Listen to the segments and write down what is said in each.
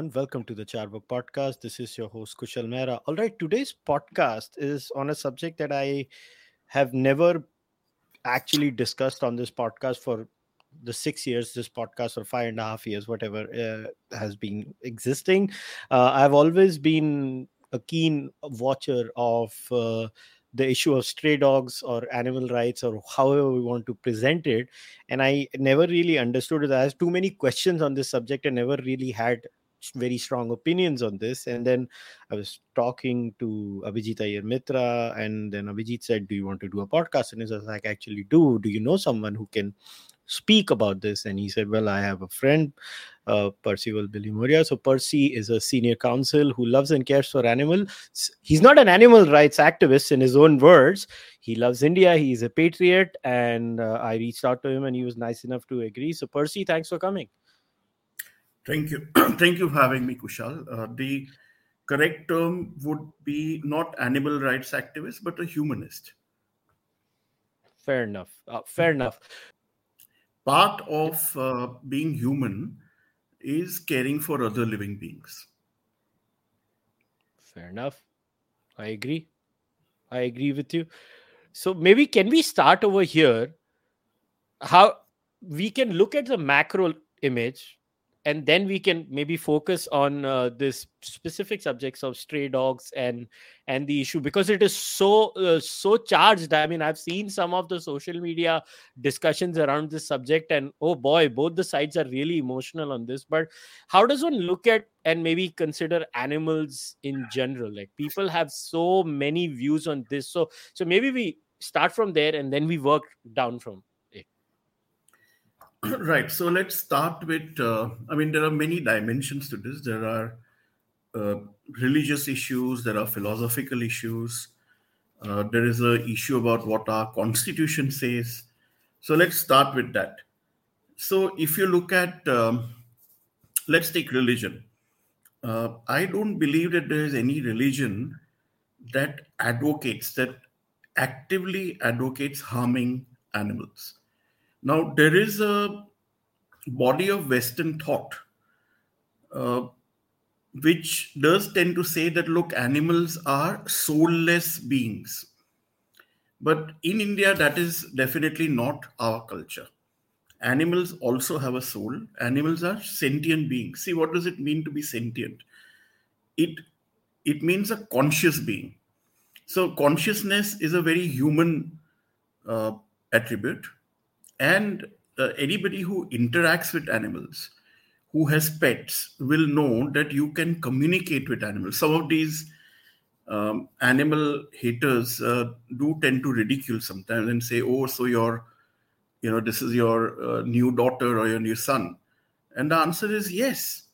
Everyone. Welcome to the Charvak podcast. This is your host, Kushal Mehra. All right, today's podcast is on a subject that I have never actually discussed on this podcast for the six years this podcast or five and a half years whatever uh, has been existing uh, i've always been a keen watcher of uh, the issue of stray dogs or animal rights or however we want to present it and i never really understood it i have too many questions on this subject and never really had very strong opinions on this. And then i was talking to abhijit Iyer mitra and then abhijit said do you want to do a podcast? And he was like actually do. Do you know someone who can speak about this? And he said well i have a friend uh, percival Billimoria. So percy is a senior counsel who loves and cares for animals he's not an animal rights activist in his own words. He loves india. He's a patriot. And uh, i reached out to him and he was nice enough to agree. So percy thanks for coming thank you thank you for having me kushal uh, the correct term would be not animal rights activist but a humanist fair enough uh, fair enough part of uh, being human is caring for other living beings. Fair enough. I agree. I agree with you. So maybe can we start over here? How we can look at the macro image and then we can maybe focus on uh, this specific subjects of stray dogs and and the issue because it is so uh, so charged. I mean i've seen some of the social media discussions around this subject and oh boy both the sides are really emotional on this. But how does one look at and maybe consider animals in general? Like people have so many views on this. So so maybe we start from there and then we work down from right so let's start with uh, i mean there are many dimensions to this. There are uh, religious issues there are philosophical issues uh, there is a issue about what our constitution says. So let's start with that. So if you look at um, let's take religion. Uh, i don't believe that there is any religion that advocates that actively advocates harming animals now, there is a body of Western thought uh, which does tend to say that, look, animals are soulless beings. But in India, that is definitely not our culture. Animals also have a soul. Animals are sentient beings. See, what does it mean to be sentient? It it means a conscious being. So consciousness is a very human uh, attribute and uh, anybody who interacts with animals, who has pets, will know that you can communicate with animals. Some of these um, animal haters uh, do tend to ridicule sometimes and say, "Oh, so your, you know, this is your uh, new daughter or your new son," and the answer is yes.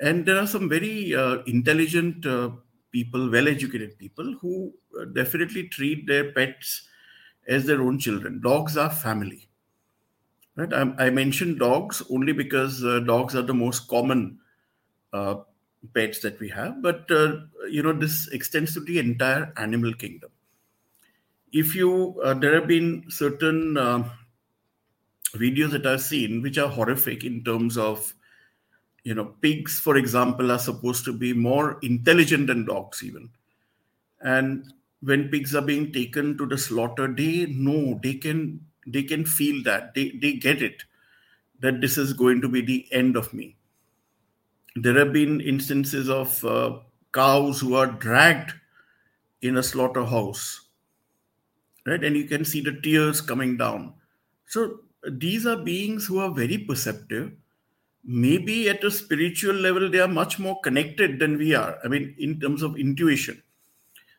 And there are some very uh, intelligent uh, people, well-educated people, who uh, definitely treat their pets as their own children. Dogs are family. Right? I, I mentioned dogs only because uh, dogs are the most common uh, pets that we have, but uh, you know this extends to the entire animal kingdom. If you, uh, there have been certain uh, videos that I've seen which are horrific in terms of, you know, pigs, for example, are supposed to be more intelligent than dogs even, and when pigs are being taken to the slaughter, they know they can they can feel that they, they get it that this is going to be the end of me. There have been instances of uh, cows who are dragged in a slaughterhouse right? And you can see the tears coming down. So these are beings who are very perceptive. Maybe at a spiritual level they are much more connected than we are. I mean in terms of intuition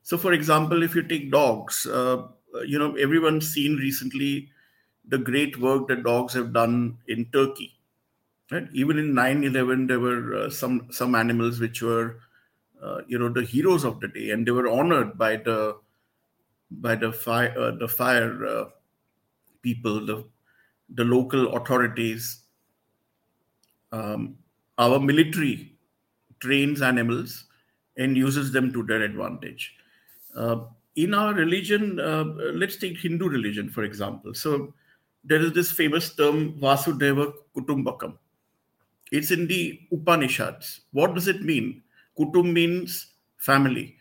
so for example if you take dogs uh, you know everyone's seen recently the great work that dogs have done in Turkey. Right? Even in 9/11, there were uh, some some animals which were, uh, you know, the heroes of the day, and they were honored by the by the fire uh, the fire uh, people, the the local authorities. Um, our military trains animals and uses them to their advantage. Uh, in our religion, uh, let's take Hindu religion for example. So there is this famous term Vasudhaiva Kutumbakam. It's in the Upanishads. What does it mean? Kutum means family.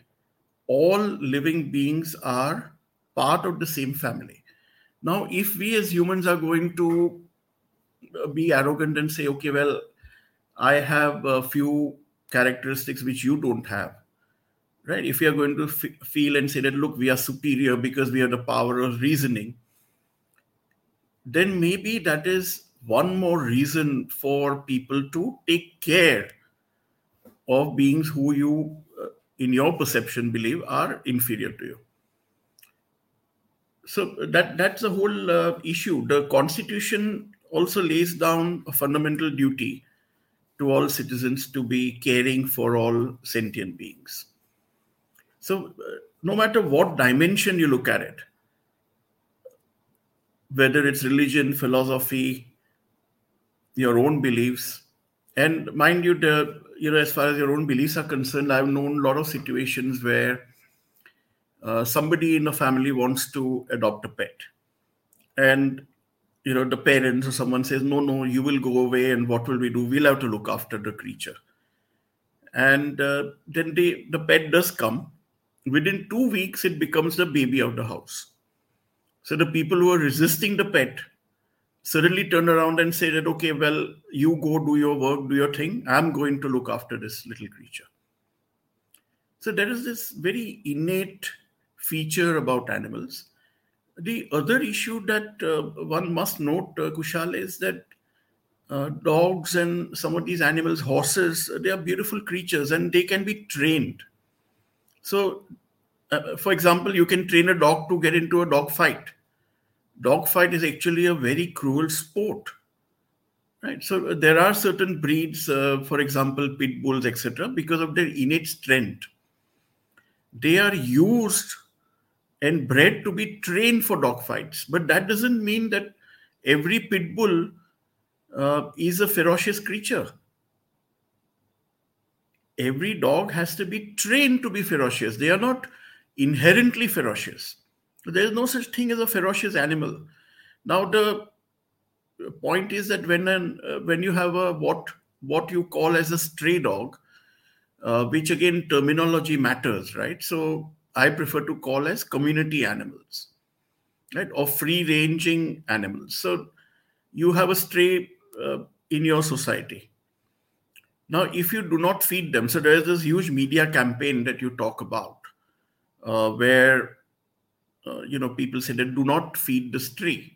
All living beings are part of the same family. Now, if we as humans are going to be arrogant and say, okay, well, I have a few characteristics which you don't have, right? If we are going to f- feel and say that, look, we are superior because we have the power of reasoning, then maybe that is one more reason for people to take care of beings who you, uh, in your perception, believe are inferior to you. So that that's the whole uh, issue. The constitution also lays down a fundamental duty to all citizens to be caring for all sentient beings. So, uh, no matter what dimension you look at it, whether it's religion, philosophy, your own beliefs, and mind you, the you know, as far as your own beliefs are concerned, I've known a lot of situations where uh, somebody in a family wants to adopt a pet, and you know the parents or someone says no no you will go away and what will we do? We'll have to look after the creature. And uh, then they, the pet does come within two weeks it becomes the baby of the house. So the people who are resisting the pet suddenly turn around and say that okay well you go do your work do your thing. I'm going to look after this little creature. So there is this very innate feature about animals. The other issue that uh, one must note, uh, Kushal, is that uh, dogs and some of these animals, horses, they are beautiful creatures and they can be trained. So, uh, for example, you can train a dog to get into a dog fight. Dog fight is actually a very cruel sport. Right. So uh, there are certain breeds, uh, for example, pit bulls, etc., because of their innate strength. They are used and bred to be trained for dog fights, But that doesn't mean that every pit bull uh, is a ferocious creature. Every dog has to be trained to be ferocious. They are not inherently ferocious. There is no such thing as a ferocious animal. Now the point is that when an, uh, when you have a what what you call as a stray dog, uh, which again terminology matters, right? So I prefer to call as community animals, right, or free ranging animals. So you have a stray uh, in your society. Now, if you do not feed them, so there is this huge media campaign that you talk about, uh, where uh, you know people say that do not feed the stray.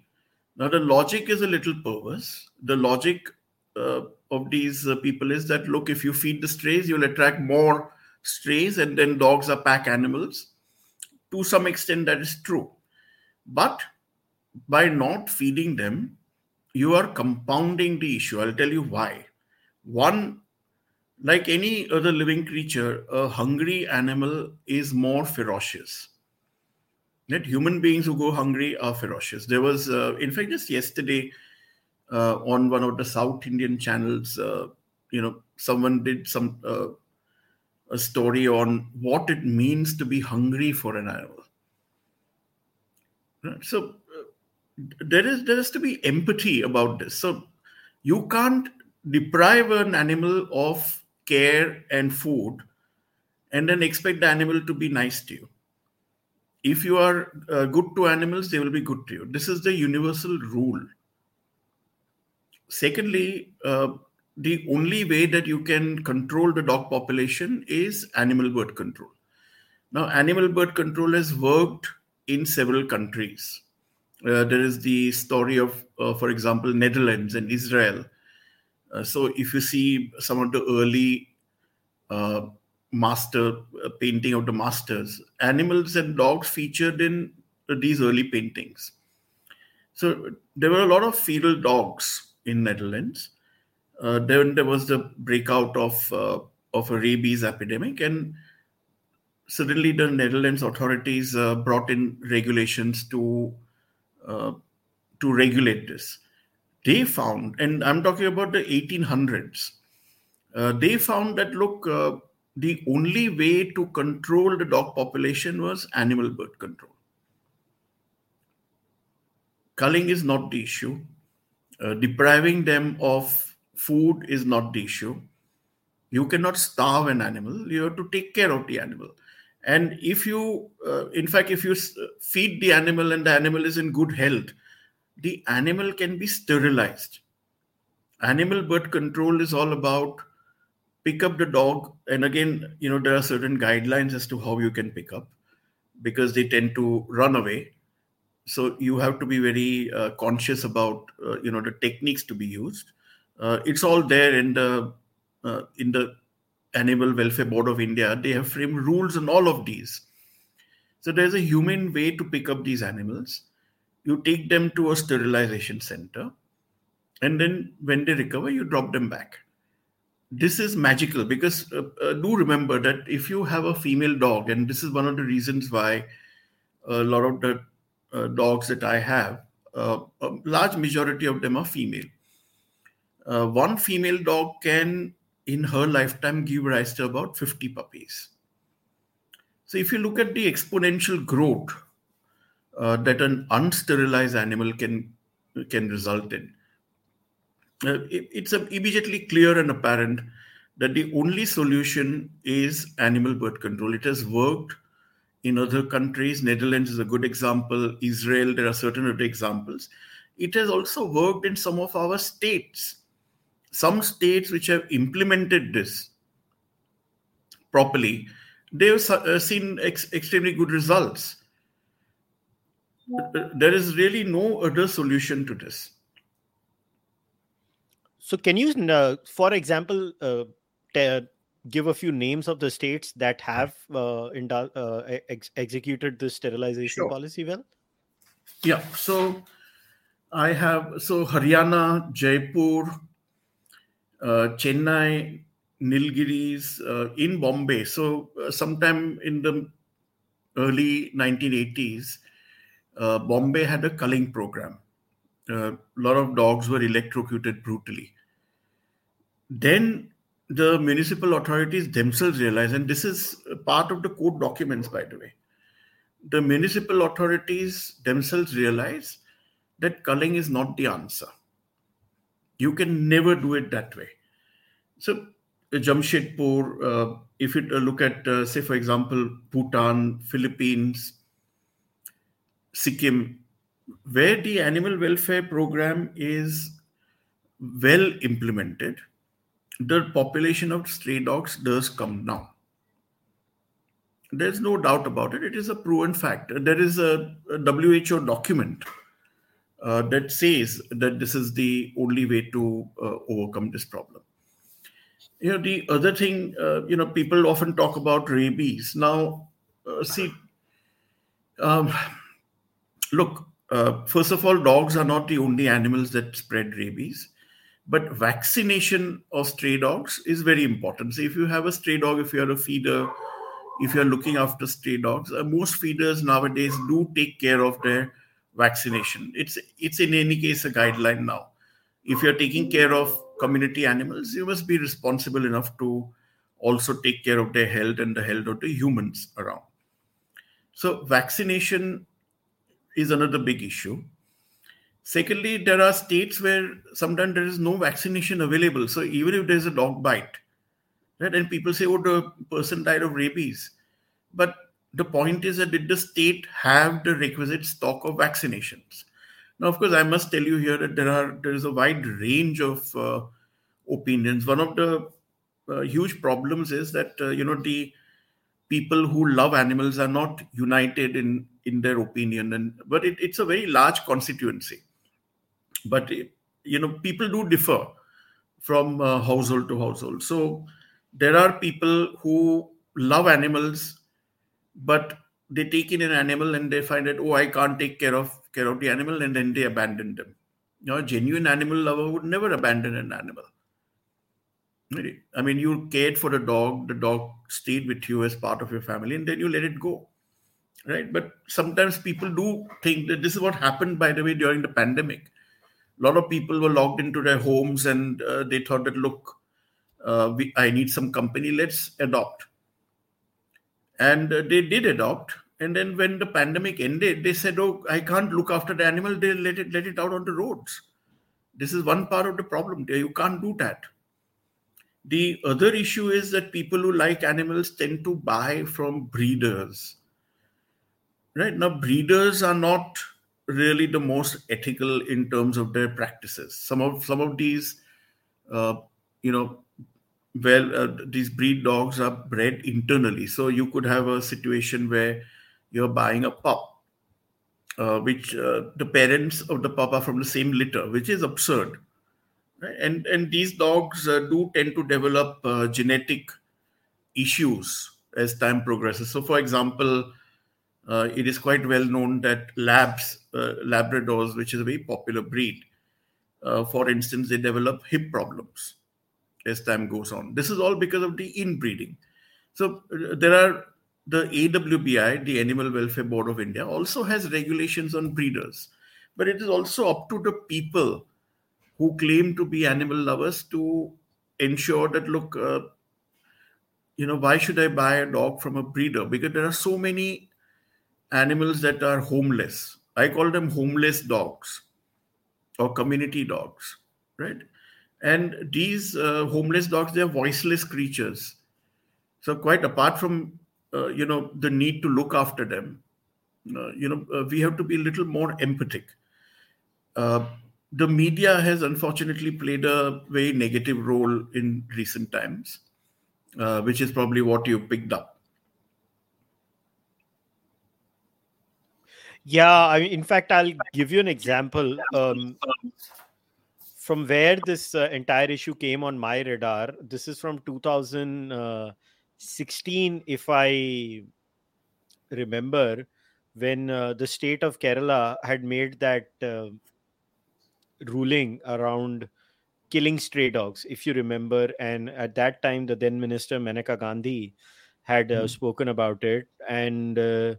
Now, the logic is a little perverse. The logic uh, of these uh, people is that look, if you feed the strays, you'll attract more strays and then dogs are pack animals to some extent that is true but by not feeding them you are compounding the issue i'll tell you why one like any other living creature a hungry animal is more ferocious that human beings who go hungry are ferocious there was uh, in fact just yesterday uh, on one of the south indian channels uh, you know someone did some uh, a story on what it means to be hungry for an animal. So uh, there is there has to be empathy about this. So you can't deprive an animal of care and food and then expect the animal to be nice to you. If you are uh, good to animals, they will be good to you. This is the universal rule. Secondly, uh, the only way that you can control the dog population is animal birth control. Now, animal birth control has worked in several countries. Uh, there is the story of, uh, for example, Netherlands and Israel. Uh, so, if you see some of the early uh, master uh, painting of the masters, animals and dogs featured in these early paintings. So, there were a lot of feral dogs in Netherlands uh, then there was the breakout of uh, of a rabies epidemic, and suddenly the Netherlands authorities uh, brought in regulations to to regulate this. They found, and I'm talking about the 1800s. Uh, they found that look, uh, the only way to control the dog population was animal birth control. Culling is not the issue. depriving them of food is not the issue. You cannot starve an animal. You have to take care of the animal. And if you, uh, in fact, if you feed the animal and the animal is in good health, the animal can be sterilized. Animal birth control is all about pick up the dog. And again, you know, there are certain guidelines as to how you can pick up because they tend to run away. So you have to be very uh, conscious about, uh, you know, the techniques to be used. Uh, it's all there in the uh, in the Animal Welfare Board of India, they have framed rules on all of these. So there's a human way to pick up these animals. You take them to a sterilization center, and then when they recover, you drop them back. This is magical because uh, uh, do remember that if you have a female dog, and this is one of the reasons why a lot of the uh, dogs that I have, uh, a large majority of them are female. Uh, one female dog can in her lifetime give rise to about 50 puppies. So if you look at the exponential growth uh, that an unsterilized animal can can result in, uh, it, it's immediately clear and apparent that the only solution is animal birth control. It has worked in other countries. Netherlands is a good example. Israel, there are certain other examples. It has also worked in some of our states some states which have implemented this properly, they've uh, seen ex- extremely good results. There is really no other solution to this. So, can you, uh, for example, uh, t- give a few names of the states that have uh, uh, ex- executed this sterilization sure. policy well? Yeah. So, I have so Haryana, Jaipur, uh, Chennai, Nilgiris, uh, in Bombay. So, uh, sometime in the early 1980s, uh, Bombay had a culling program. A lot of dogs were electrocuted brutally. Then the municipal authorities themselves realized, and this is part of the court documents, by the way, the municipal authorities themselves realized that culling is not the answer you can never do it that way. So, Jamshedpur, uh, if you look at, uh, say, for example, Bhutan, Philippines, Sikkim, where the animal welfare program is well implemented, the population of stray dogs does come down. There's no doubt about it. It is a proven fact. There is a, WHO document uh, that says that this is the only way to uh, overcome this problem. You know, the other thing, uh, you know, people often talk about rabies. Now, uh, see, um, look, uh, first of all, dogs are not the only animals that spread rabies, but vaccination of stray dogs is very important. So, if you have a stray dog, if you're a feeder, if you're looking after stray dogs, uh, most feeders nowadays do take care of their vaccination. It's it's in any case a guideline now. If you're taking care of community animals, you must be responsible enough to also take care of their health and the health of the humans around. So vaccination is another big issue. Secondly, there are states where sometimes there is no vaccination available. So even if there's a dog bite, right, and people say, "Oh, the person died of rabies," but the point is that did the state have the requisite stock of vaccinations? Now, of course, I must tell you here that there are there is a wide range of uh, opinions. One of the uh, huge problems is that uh, you know the people who love animals are not united in in their opinion, and but it, it's a very large constituency. But you know, people do differ from uh, household to household. So there are people who love animals but they take in an animal and they find that oh i can't take care of care of the animal and then they abandon them you know, a genuine animal lover would never abandon an animal i mean you cared for the dog the dog stayed with you as part of your family and then you let it go right? But sometimes people do think that this is what happened by the way during the pandemic. A lot of people were locked into their homes and uh, they thought that look uh, we, i need some company let's adopt. And uh, they did adopt and then when the pandemic ended they said oh i can't look after the animal they let it let it out on the roads. This is one part of the problem. You can't do that. The other issue is that people who like animals tend to buy from breeders. Right now, breeders are not really the most ethical in terms of their practices. Some of some of these, uh, you know, well, uh, these breed dogs are bred internally. So you could have a situation where you're buying a pup, uh, which uh, the parents of the pup are from the same litter, which is absurd. Right? And and these dogs uh, do tend to develop uh, genetic issues as time progresses. So, for example, uh, it is quite well known that labs, Labradors, which is a very popular breed, for instance, they develop hip problems as time goes on. This is all because of the inbreeding. So uh, there are the AWBI, the Animal Welfare Board of India, also has regulations on breeders, but it is also up to the people who claim to be animal lovers to ensure that look, uh, you know, why should I buy a dog from a breeder? Because there are so many animals that are homeless. I call them homeless dogs or community dogs, right? and these uh, homeless dogs they are voiceless creatures so quite apart from uh, you know the need to look after them uh, you know uh, we have to be a little more empathic uh, the media has unfortunately played a very negative role in recent times uh, which is probably what you picked up yeah I mean, in fact i'll give you an example um, from where this uh, entire issue came on my radar. This is from 2016, if I remember, when uh, the state of Kerala had made that uh, ruling around killing stray dogs, if you remember. And at that time, the then minister Maneka Gandhi had mm. spoken about it. And uh,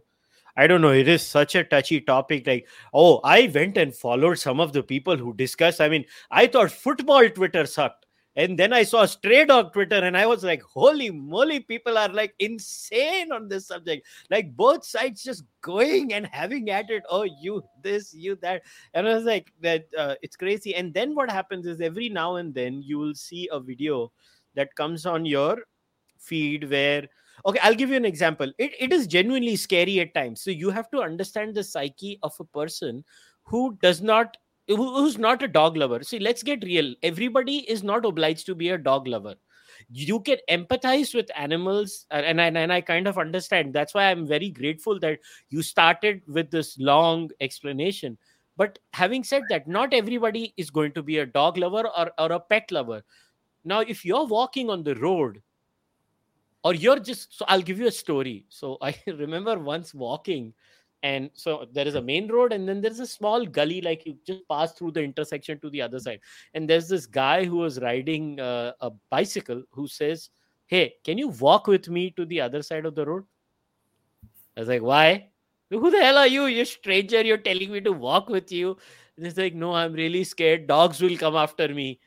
I don't know. It is such a touchy topic. Like, oh, I went and followed some of the people who discuss. I mean, I thought football Twitter sucked. And then I saw stray dog Twitter, and I was like, holy moly, people are like insane on this subject. Like, both sides just going and having at it. Oh, you this, you that. And I was like, that uh, it's crazy. And then what happens is every now and then you will see a video that comes on your feed where okay i'll give you an example it, it is genuinely scary at times so you have to understand the psyche of a person who does not who's not a dog lover? See let's get real. Everybody is not obliged to be a dog lover. You can empathize with animals and, and, and i kind of understand. That's why i'm very grateful that you started with this long explanation. But having said that not everybody is going to be a dog lover or, or a pet lover. Now if you're walking on the road or you're just so i'll give you a story. So i remember once walking and so there is a main road and then there's a small gully like you just pass through the intersection to the other side. And there's this guy who was riding uh, a bicycle who says hey can you walk with me to the other side of the road? I was like why? Who the hell are you you stranger? You're telling me to walk with you. And he's like no i'm really scared. Dogs will come after me.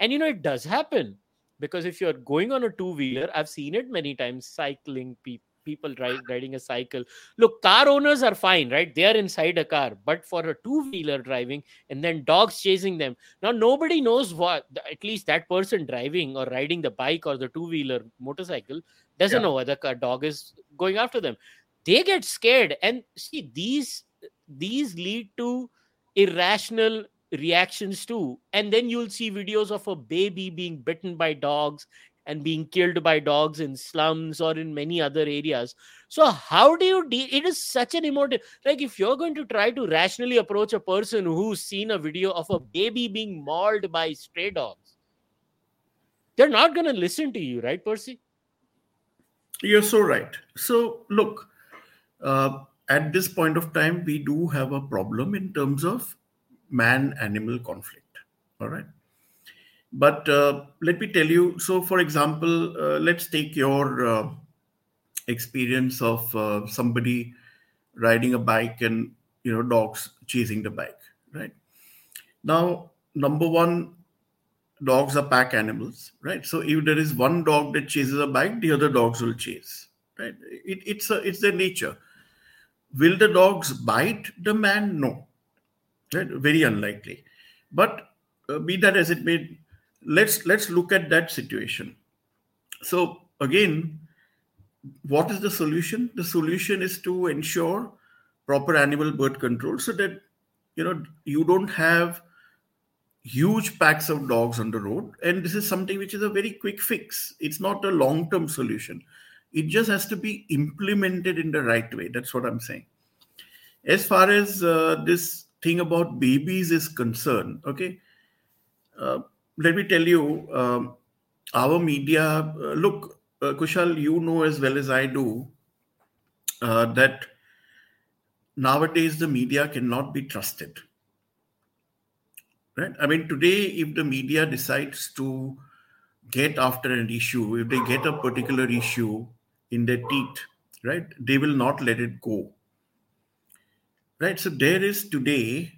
And you know it does happen because if you're going on a two wheeler i've seen it many times cycling people people ride, riding a cycle. Look car owners are fine right? They are inside a car but for a two wheeler driving and then dogs chasing them now nobody knows what at least that person driving or riding the bike or the two wheeler motorcycle doesn't yeah. know whether a dog is going after them. They get scared and see these these lead to irrational reactions too. And then you'll see videos of a baby being bitten by dogs and being killed by dogs in slums or in many other areas so how do you deal it is such an emotive like if you're going to try to rationally approach a person who's seen a video of a baby being mauled by stray dogs they're not going to listen to you right percy you're so right so look uh, at this point of time we do have a problem in terms of man animal conflict. All right. But uh, let me tell you so, for example, uh, let's take your uh, experience of uh, somebody riding a bike and you know dogs chasing the bike right? Now number one dogs are pack animals right? So if there is one dog that chases a bike the other dogs will chase right? It, it's a, it's their nature. Will the dogs bite the man? No Right? Very unlikely. But uh, be that as it may, let's let's look at that situation. So again, what is the solution? The solution is to ensure proper animal birth control so that you know you don't have huge packs of dogs on the road. And this is something which is a very quick fix. It's not a long term solution. It just has to be implemented in the right way. That's what i'm saying. As far as uh, this thing about babies is concerned okay uh, let me tell you um, our media uh, look uh, kushal you know as well as i do uh, that nowadays the media cannot be trusted. Right? I mean today if the media decides to get after an issue if they get a particular issue in their teeth right they will not let it go. Right? So there is today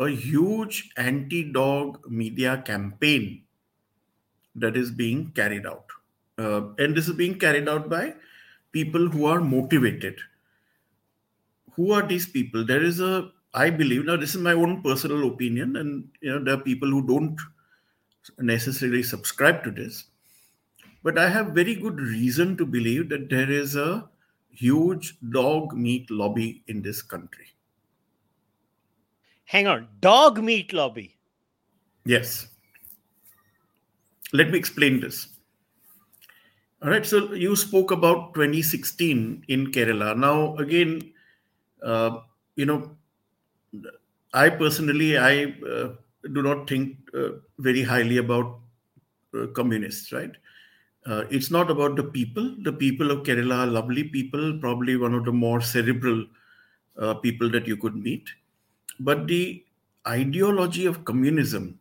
a huge anti-dog media campaign that is being carried out. Uh, and this is being carried out by people who are motivated. Who are these people? There is a I believe now this is my own personal opinion, and you know there are people who don't necessarily subscribe to this, but I have very good reason to believe that there is a huge dog meat lobby in this country. Hang on, dog meat lobby. Yes. Let me explain this. All right. So you spoke about 2016 in Kerala. Now, again, uh, you know, I personally, I uh, do not think uh, very highly about uh, communists, right? Uh, it's not about the people. The people of Kerala are lovely people, probably one of the more cerebral uh, people that you could meet. But the ideology of communism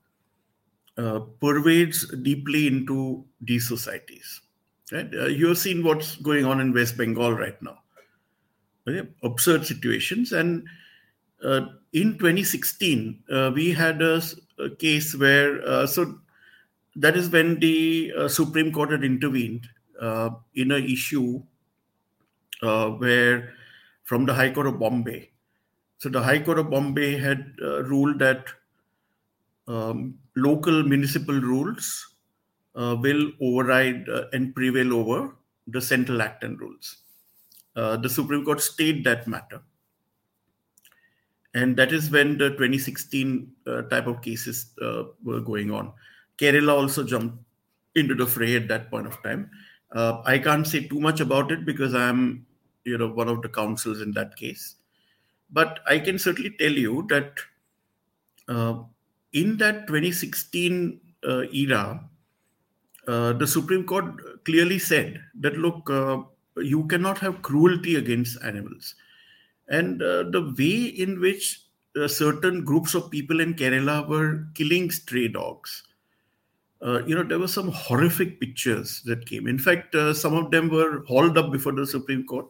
uh, pervades deeply into these societies. Right? you have seen what's going on in West Bengal right now. Okay? Absurd situations. And uh, in 2016, uh, we had a, a case where, uh, so that is when the uh, Supreme Court had intervened uh, in an issue uh, where from the High Court of Bombay. So the High Court of Bombay had ruled that um, local municipal rules will override and prevail over the central act and rules. the Supreme Court stayed that matter and that is when the 2016 uh, type of cases uh, were going on. Kerala also jumped into the fray at that point of time. Uh, I can't say too much about it because I'm, you know, one of the counsels in that case. But I can certainly tell you that uh, in that 2016 uh, era, uh, the Supreme Court clearly said that look, you cannot have cruelty against animals and uh, the way in which uh, certain groups of people in Kerala were killing stray dogs. Uh, you know, there were some horrific pictures that came. In fact, uh, some of them were hauled up before the Supreme Court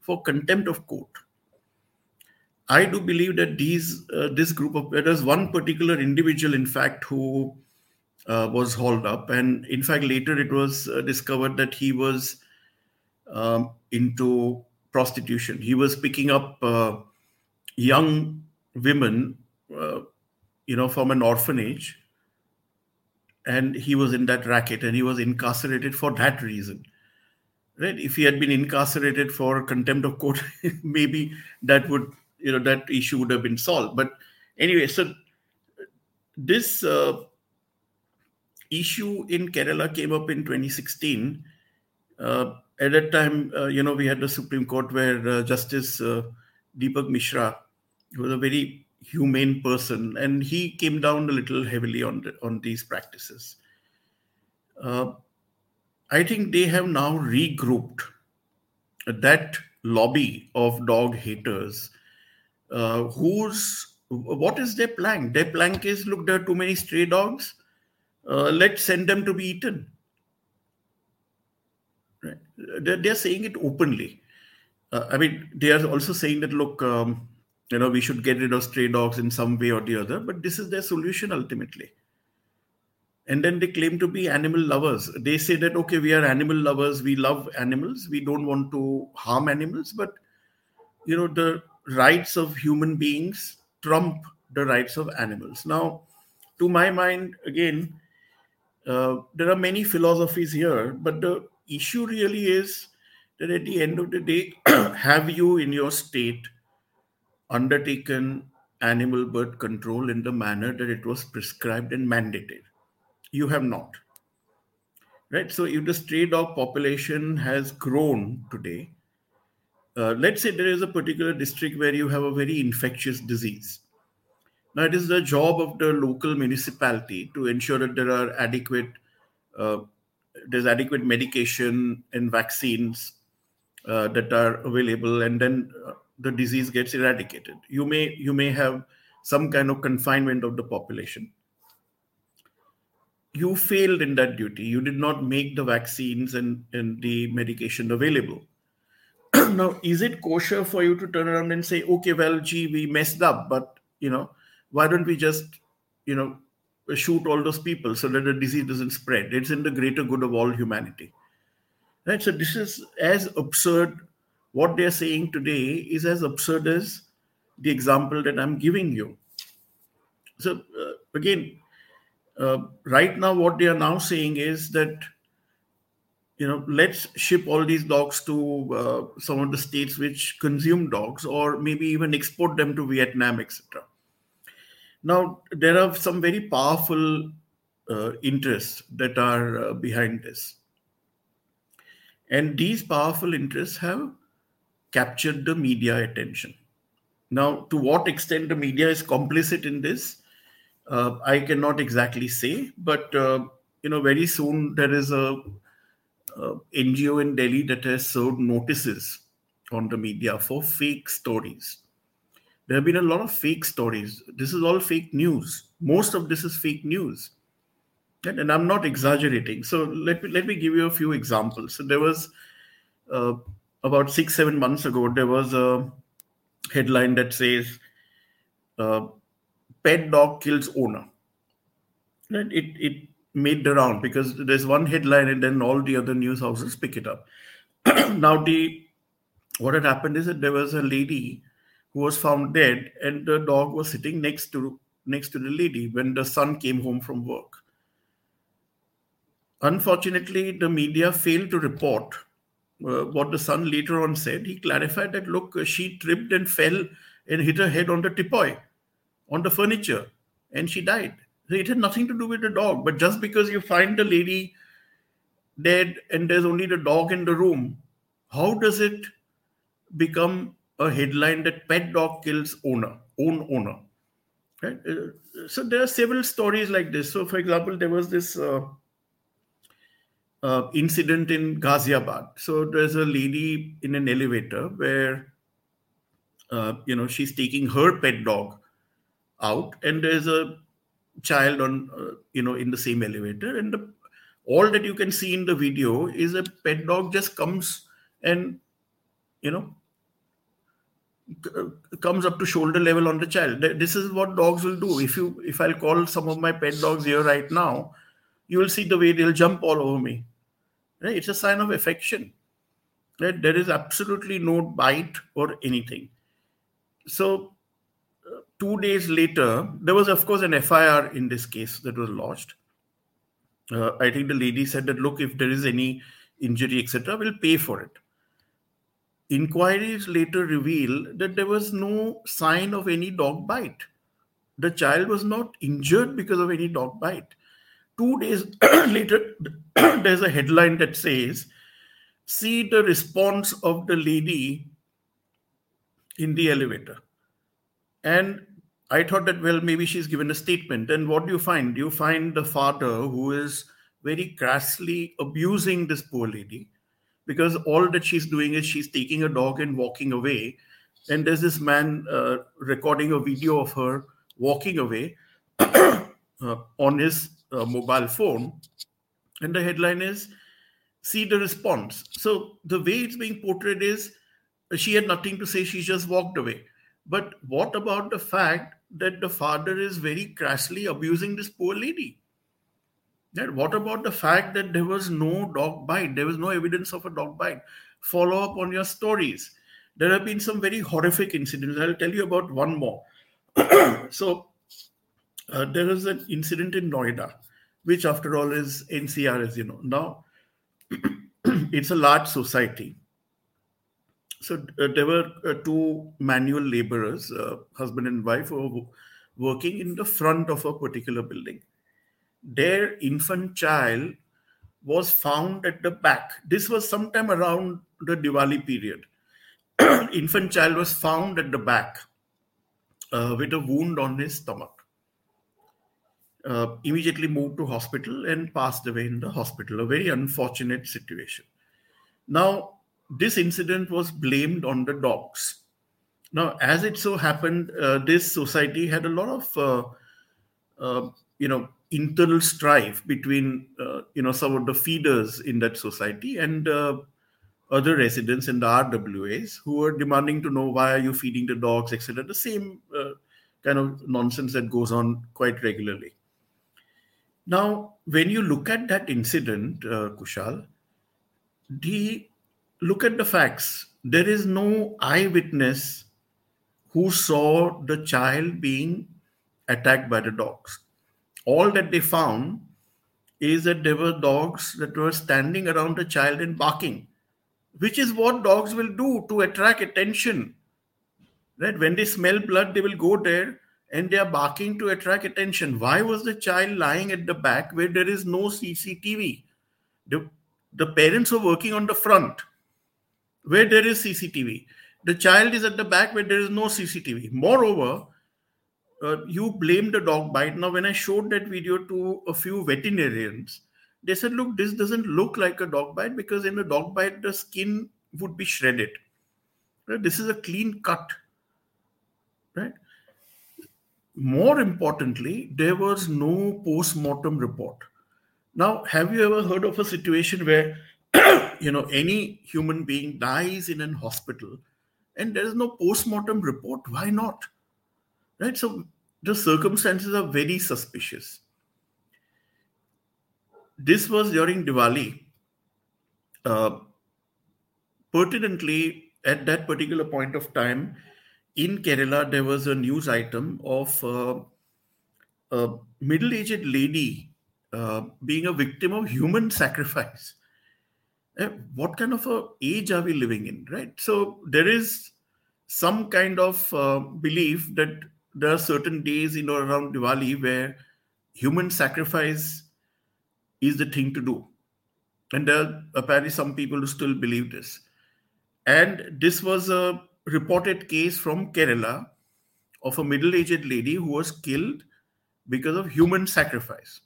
for contempt of court. I do believe that these uh, this group of there was one particular individual, in fact, who uh, was hauled up, and in fact, later it was discovered that he was um, into prostitution. He was picking up uh, young women, uh, you know, from an orphanage, and he was in that racket, and he was incarcerated for that reason. Right? If he had been incarcerated for contempt of court, maybe that would, you know, that issue would have been solved. But anyway, so this uh, issue in Kerala came up in 2016. Uh, at that time, uh, you know, we had the Supreme Court where uh, Justice uh, Deepak Mishra was a very humane person, and he came down a little heavily on the, on these practices. Uh, I think they have now regrouped that lobby of dog haters, uh, whose what is their plank? Their plank is look, there are too many stray dogs. Uh, let's send them to be eaten Right. They're, they're saying it openly. Uh, I mean, they are also saying that, look, um, you know, we should get rid of stray dogs in some way or the other, but this is their solution ultimately. And then they claim to be animal lovers. They say that, okay, we are animal lovers, we love animals, we don't want to harm animals, but, you know, the rights of human beings trump the rights of animals. Now, to my mind, again, uh, there are many philosophies here, but the issue really is that at the end of the day, have you in your state undertaken animal birth control in the manner that it was prescribed and mandated? You have not. Right? So, if the stray dog population has grown today, uh, let's say there is a particular district where you have a very infectious disease. Now, it is the job of the local municipality to ensure that there are adequate, uh, there's adequate medication and vaccines uh, that are available, and then uh, the disease gets eradicated. You may you may have some kind of confinement of the population. You failed in that duty. You did not make the vaccines and, and the medication available now is it kosher for you to turn around and say okay well gee we messed up but you know why don't we just you know shoot all those people so that the disease doesn't spread? It's in the greater good of all humanity. Right? So this is as absurd what they're saying today is as absurd as the example that i'm giving you. So uh, again uh, right now what they are now saying is that you know let's ship all these dogs to uh, some of the states which consume dogs or maybe even export them to vietnam etc now there are some very powerful uh, interests that are uh, behind this. And these powerful interests have captured the media attention. Now to what extent the media is complicit in this uh, i cannot exactly say but uh, you know very soon there is a uh, NGO in Delhi that has served notices on the media for fake stories. There have been a lot of fake stories. This is all fake news. Most of this is fake news. And, and I'm not exaggerating. So let me let me give you a few examples. So there was uh, about six, seven months ago, there was a headline that says uh, pet dog kills owner. And it it made the round because there's one headline and then all the other news houses pick it up. now the what had happened is that there was a lady who was found dead and the dog was sitting next to next to the lady when the son came home from work. Unfortunately, the media failed to report uh, what the son later on said. He clarified that look, she tripped and fell and hit her head on the tipoy, on the furniture, and she died. It had nothing to do with the dog. But just because you find the lady dead and there's only the dog in the room, how does it become a headline that pet dog kills owner, own owner? Right? Uh, so there are several stories like this. So, for example, there was this uh, uh, incident in Ghaziabad. So there's a lady in an elevator where, uh, you know, she's taking her pet dog out, and there's a child on uh, you know in the same elevator. And the, all that you can see in the video is a pet dog just comes and you know uh, comes up to shoulder level on the child. This is what dogs will do. If you if i'll call some of my pet dogs here right now you will see the way they'll jump all over me. Right? it's a sign of affection. Right? there is absolutely no bite or anything. So two days later, there was, of course, an FIR in this case that was lodged. Uh, I think the lady said that, look, if there is any injury, etc., we'll pay for it. Inquiries later reveal that there was no sign of any dog bite. The child was not injured because of any dog bite. Two days later, there's a headline that says, See the response of the lady in the elevator. And I thought that, well, maybe she's given a statement. And what do you find? Do you find the father who is very crassly abusing this poor lady because all that she's doing is she's taking a dog and walking away. And there's this man uh, recording a video of her walking away uh, on his uh, mobile phone. And the headline is See the response. So the way it's being portrayed is she had nothing to say, she just walked away. But what about the fact that the father is very crassly abusing this poor lady. That what about the fact that there was no dog bite? There was no evidence of a dog bite. Follow up on your stories. There have been some very horrific incidents. I'll tell you about one more. so, uh, there was an incident in Noida, which after all is NCR, as you know. Now, it's a large society. So uh, there were uh, two manual laborers, uh, husband and wife, who were working in the front of a particular building. Their infant child was found at the back. This was sometime around the Diwali period. infant child was found at the back uh, with a wound on his stomach. Uh, immediately moved to hospital and passed away in the hospital. A very unfortunate situation. Now, this incident was blamed on the dogs. Now, as it so happened, uh, this society had a lot of, uh, uh, you know, internal strife between, uh, you know, some of the feeders in that society and uh, other residents in the RWAs who were demanding to know why are you feeding the dogs, etc. The same kind of nonsense that goes on quite regularly. Now, when you look at that incident, Kushal, the look at the facts. There is no eyewitness who saw the child being attacked by the dogs. All that they found is that there were dogs that were standing around the child and barking, which is what dogs will do to attract attention. Right? When they smell blood, they will go there and they are barking to attract attention. Why was the child lying at the back where there is no CCTV? The, the parents were working on the front where there is CCTV. The child is at the back where there is no CCTV. Moreover, uh, you blame the dog bite. Now, when I showed that video to a few veterinarians, they said, Look, this doesn't look like a dog bite because in a dog bite, the skin would be shredded. Right? This is a clean cut. Right? More importantly, there was no post mortem report. Now, have you ever heard of a situation where you know any human being dies in an hospital and there is no post-mortem report why not? Right? So the circumstances are very suspicious. This was during diwali uh, pertinently at that particular point of time in kerala there was a news item of uh, a middle-aged lady uh, being a victim of human sacrifice what kind of a age are we living in right? So there is some kind of uh, belief that there are certain days in or around diwali where human sacrifice is the thing to do. And there are apparently some people who still believe this. And this was a reported case from kerala of a middle-aged lady who was killed because of human sacrifice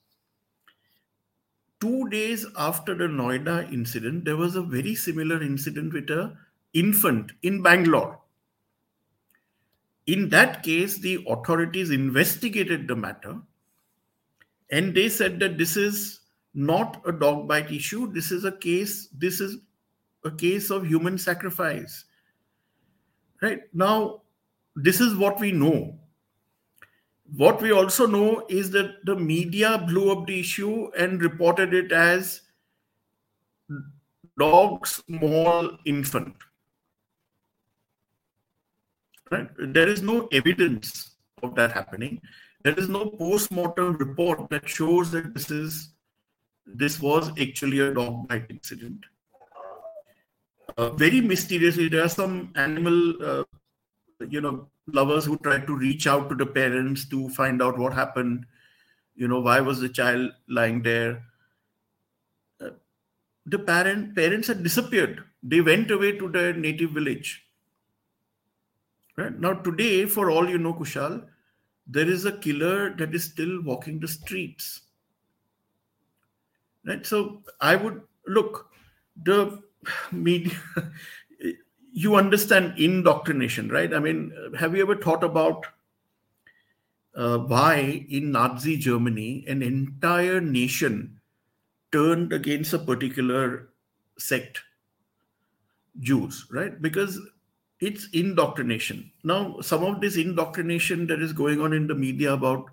two days after the Noida incident, there was a very similar incident with a infant in Bangalore. In that case, the authorities investigated the matter and they said that this is not a dog bite issue. This is a case, this is a case of human sacrifice. Right now, this is what we know what we also know is that the media blew up the issue and reported it as dog small infant. Right? There is no evidence of that happening. There is no post-mortem report that shows that this is this was actually a dog bite incident. Uh, very mysteriously, there are some animal, uh, you know, lovers who tried to reach out to the parents to find out what happened. You know why was the child lying there? Uh, the parent parents had disappeared. They went away to their native village. Right? Now today for all you know kushal there is a killer that is still walking the streets. Right? So i would look the media you understand indoctrination, right? I mean, have you ever thought about uh, why in Nazi Germany an entire nation turned against a particular sect, Jews, right? Because it's indoctrination. Now, some of this indoctrination that is going on in the media about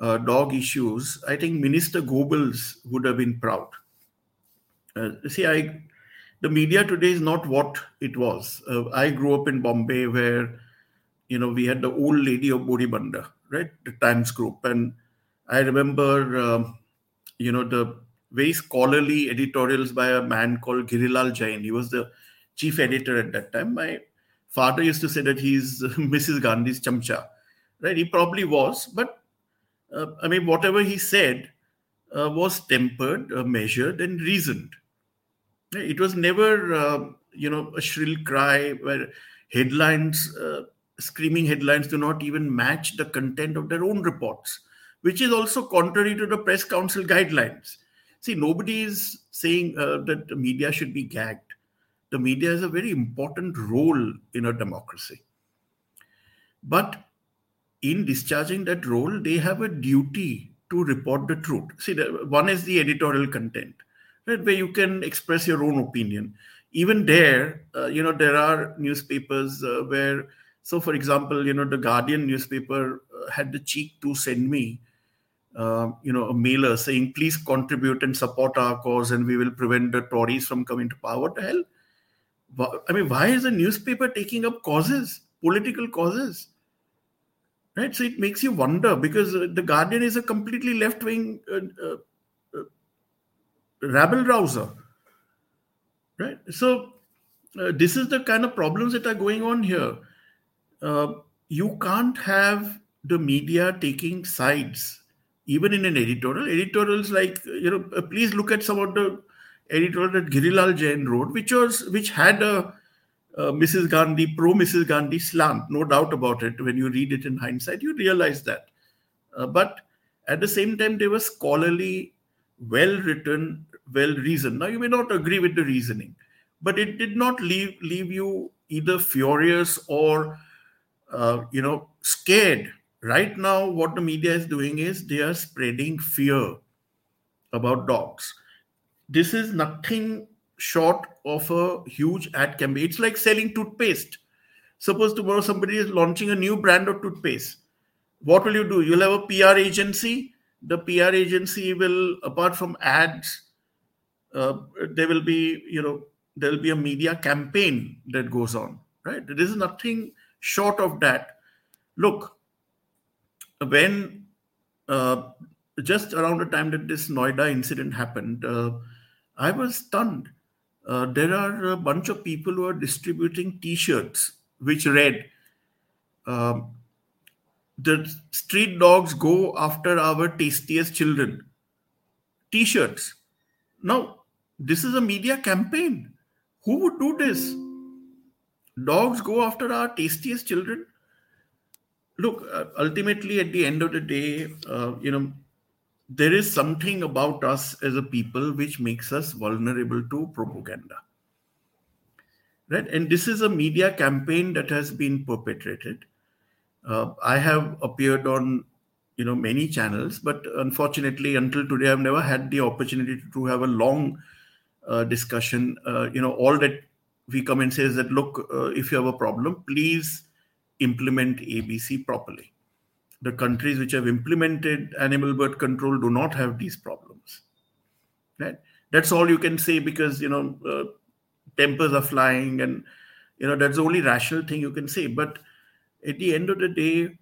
uh, dog issues, I think Minister Goebbels would have been proud. Uh, see, I the media today is not what it was. Uh, I grew up in Bombay where, you know, we had the old lady of Boribunder, right? The Times Group, and I remember, um, you know, the very scholarly editorials by a man called Girilal Jain. He was the chief editor at that time. My father used to say that he's Mrs. Gandhi's chamcha, right? He probably was, but uh, I mean, whatever he said uh, was tempered, uh, measured, and reasoned. It was never, uh, you know, a shrill cry where headlines, uh, screaming headlines, do not even match the content of their own reports, which is also contrary to the press council guidelines. See, nobody is saying uh, that the media should be gagged. The media has a very important role in a democracy. But in discharging that role, they have a duty to report the truth. See, the, one is the editorial content, right, where you can express your own opinion. Even there, uh, you know, there are newspapers uh, where, so for example, you know, the Guardian newspaper uh, had the cheek to send me, uh, you know, a mailer saying, please contribute and support our cause and we will prevent the Tories from coming to power. What the hell? I mean, why is a newspaper taking up causes, political causes? right so it makes you wonder because uh, the guardian is a completely left wing uh, uh, rabble rouser right so uh, this is the kind of problems that are going on here uh, you can't have the media taking sides even in an editorial editorials like you know please look at some of the editorial that girilal jain wrote which was which had a uh, Mrs. Gandhi, pro Mrs. Gandhi slant, no doubt about it. When you read it in hindsight, you realize that. Uh, but at the same time, they were scholarly, well written, well reasoned. Now, you may not agree with the reasoning, but it did not leave, leave you either furious or, uh, you know, scared. Right now, what the media is doing is they are spreading fear about dogs. This is nothing short of a huge ad campaign. It's like selling toothpaste. Suppose tomorrow somebody is launching a new brand of toothpaste. What will you do? You'll have a PR agency. The PR agency will, apart from ads, uh, there will be, you know, there will be a media campaign that goes on, right? There is nothing short of that. Look, when uh, just around the time that this Noida incident happened, uh, I was stunned uh, there are a bunch of people who are distributing T-shirts which read, um, "The street dogs go after our tastiest children." T-shirts. Now, this is a media campaign. Who would do this? Dogs go after our tastiest children. Look, uh, ultimately, at the end of the day, uh, you know, there is something about us as a people which makes us vulnerable to propaganda right and this is a media campaign that has been perpetrated uh, i have appeared on you know many channels but unfortunately until today i've never had the opportunity to have a long discussion uh, you know all that we come and say is that look uh, if you have a problem please implement abc properly. The countries which have implemented animal birth control do not have these problems. Right? That's all you can say because you know uh, tempers are flying and you know that's the only rational thing you can say. But at the end of the day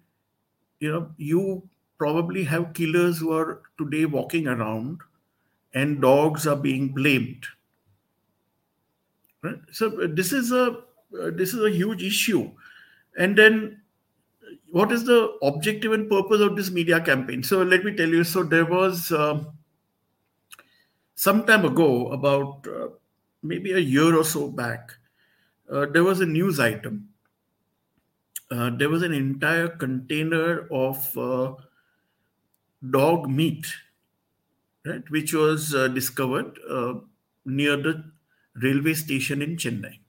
you know you probably have killers who are today walking around and dogs are being blamed right so uh, this is a uh, this is a huge issue and then what is the objective and purpose of this media campaign? So let me tell you. So there was uh, some time ago, about uh, maybe a year or so back, uh, there was a news item. Uh, there was an entire container of dog meat, right, which was uh, discovered near the railway station in Chennai.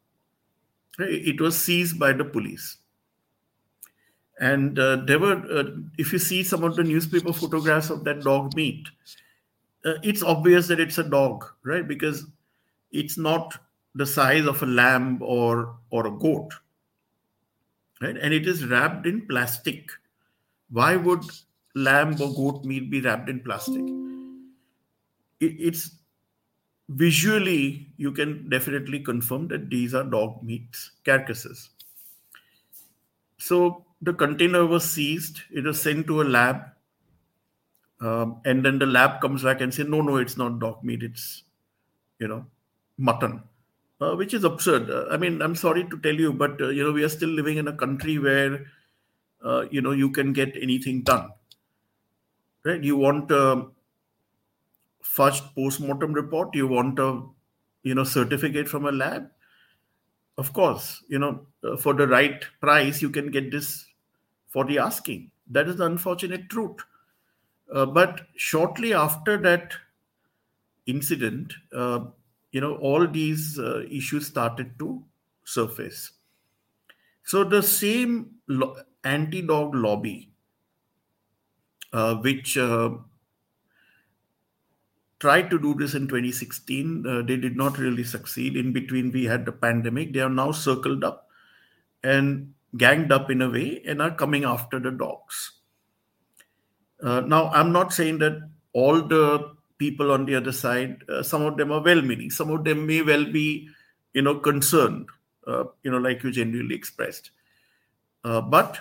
It was seized by the police and uh, there were, uh, if you see some of the newspaper photographs of that dog meat, uh, it's obvious that it's a dog, right? Because it's not the size of a lamb or or a goat, right? And it is wrapped in plastic. Why would lamb or goat meat be wrapped in plastic? It, it's visually you can definitely confirm that these are dog meat carcasses. So the container was seized. It was sent to a lab, um, and then the lab comes back and say, "No, no, it's not dog meat. It's, you know, mutton," uh, which is absurd. Uh, I mean, I'm sorry to tell you, but uh, you know, we are still living in a country where, uh, you know, you can get anything done. Right? You want a first post-mortem report. You want a, you know, certificate from a lab of course, you know, uh, for the right price, you can get this for the asking. That is the unfortunate truth. Uh, but shortly after that incident, uh, you know, all these uh, issues started to surface. So the same lo- anti-dog lobby, uh, which tried to do this in 2016. Uh, they did not really succeed. In between, we had the pandemic. They are now circled up and ganged up in a way and are coming after the dogs. Uh, now, I'm not saying that all the people on the other side, uh, some of them are well meaning, some of them may well be, you know, concerned, uh, you know, like you genuinely expressed. Uh, but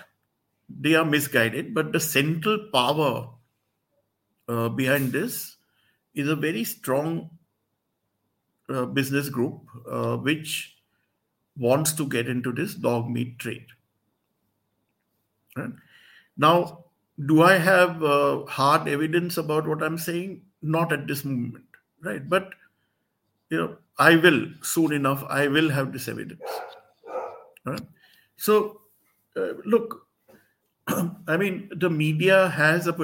they are misguided. But the central power uh, behind this is a very strong uh, business group uh, which wants to get into this dog meat trade. Right? Now, do I have uh, hard evidence about what I'm saying? Not at this moment, right? But you know, I will soon enough. I will have this evidence. Right? So, uh, look, I mean, the media has a.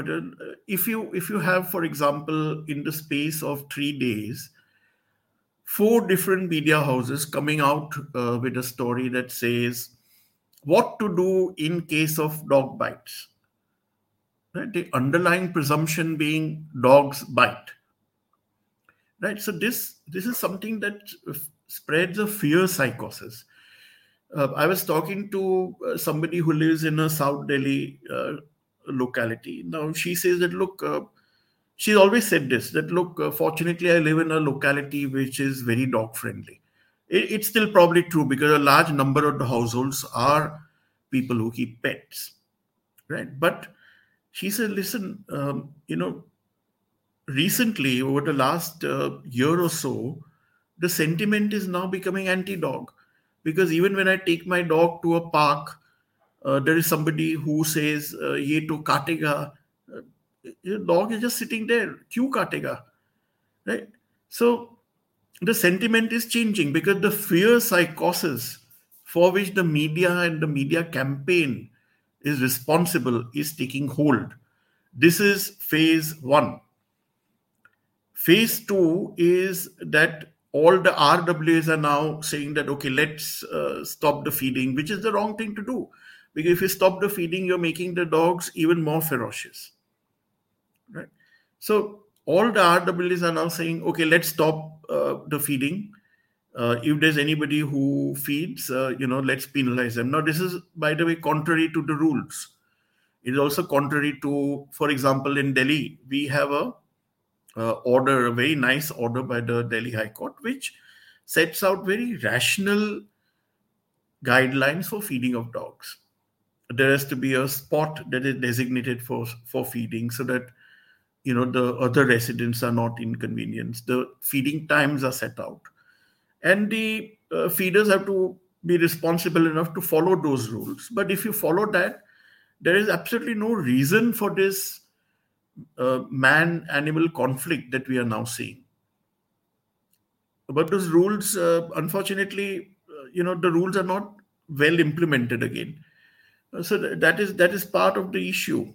If you if you have, for example, in the space of three days, four different media houses coming out uh, with a story that says what to do in case of dog bites. Right? The underlying presumption being dogs bite. Right. So this this is something that spreads a fear psychosis uh, I was talking to uh, somebody who lives in a South Delhi uh, locality. Now she says that look, uh, she's always said this that look, uh, fortunately I live in a locality which is very dog friendly. It, it's still probably true because a large number of the households are people who keep pets, right? But she said, listen, um, you know, recently over the last uh, year or so, the sentiment is now becoming anti-dog because even when I take my dog to a park, uh, there is somebody who says, uh, "Ye to katega." Uh, your dog is just sitting there. Kyu katega, right? So the sentiment is changing because the fear psychosis for which the media and the media campaign is responsible is taking hold. This is phase one. Phase two is that all the RWAs are now saying that okay, let's uh, stop the feeding, which is the wrong thing to do, because if you stop the feeding, you're making the dogs even more ferocious, right? So all the RWAs are now saying okay, let's stop uh, the feeding. Uh, if there's anybody who feeds, uh, you know, let's penalize them. Now, this is, by the way, contrary to the rules. It is also contrary to, for example, in Delhi, we have a uh, order, a very nice order by the Delhi High Court, which sets out very rational guidelines for feeding of dogs. There has to be a spot that is designated for for feeding, so that you know the other residents are not inconvenienced. The feeding times are set out, and the uh, feeders have to be responsible enough to follow those rules. But if you follow that, there is absolutely no reason for this uh, man animal conflict that we are now seeing. But those rules, uh, unfortunately, uh, you know, the rules are not well implemented again. Uh, so that is that is part of the issue.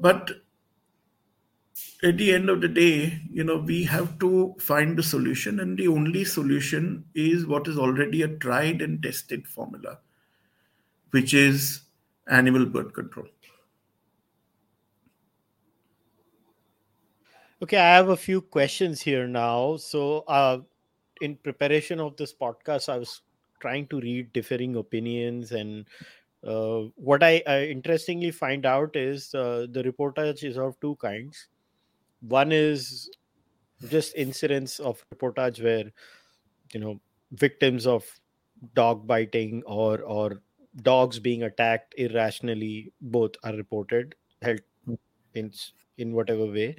But at the end of the day, you know, we have to find the solution, and the only solution is what is already a tried and tested formula, which is animal birth control. Okay, I have a few questions here now. So, uh, in preparation of this podcast, I was trying to read differing opinions, and uh, what I, I interestingly find out is uh, the reportage is of two kinds. One is just incidents of reportage where you know victims of dog biting or or dogs being attacked irrationally both are reported held in in whatever way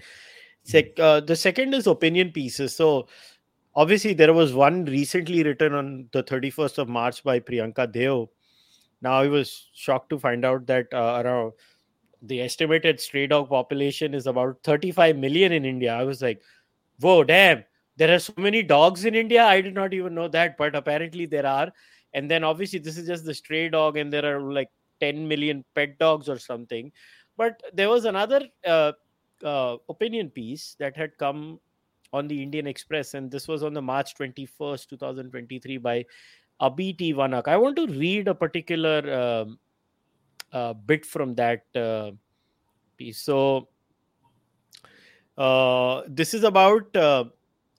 Sec- uh, the second is opinion pieces. So obviously there was one recently written on the 31st of march by priyanka deo now i was shocked to find out that uh, around the estimated stray dog population is about 35 million in india. I was like whoa damn there are so many dogs in india? I did not even know that but apparently there are. And then obviously this is just the stray dog and there are like 10 million pet dogs or something. But there was another uh, uh, opinion piece that had come on the indian express and this was on the march 21st 2023 by Abi t. Vanak. I want to read a particular um, uh, bit from that uh, piece. So uh, this is about uh,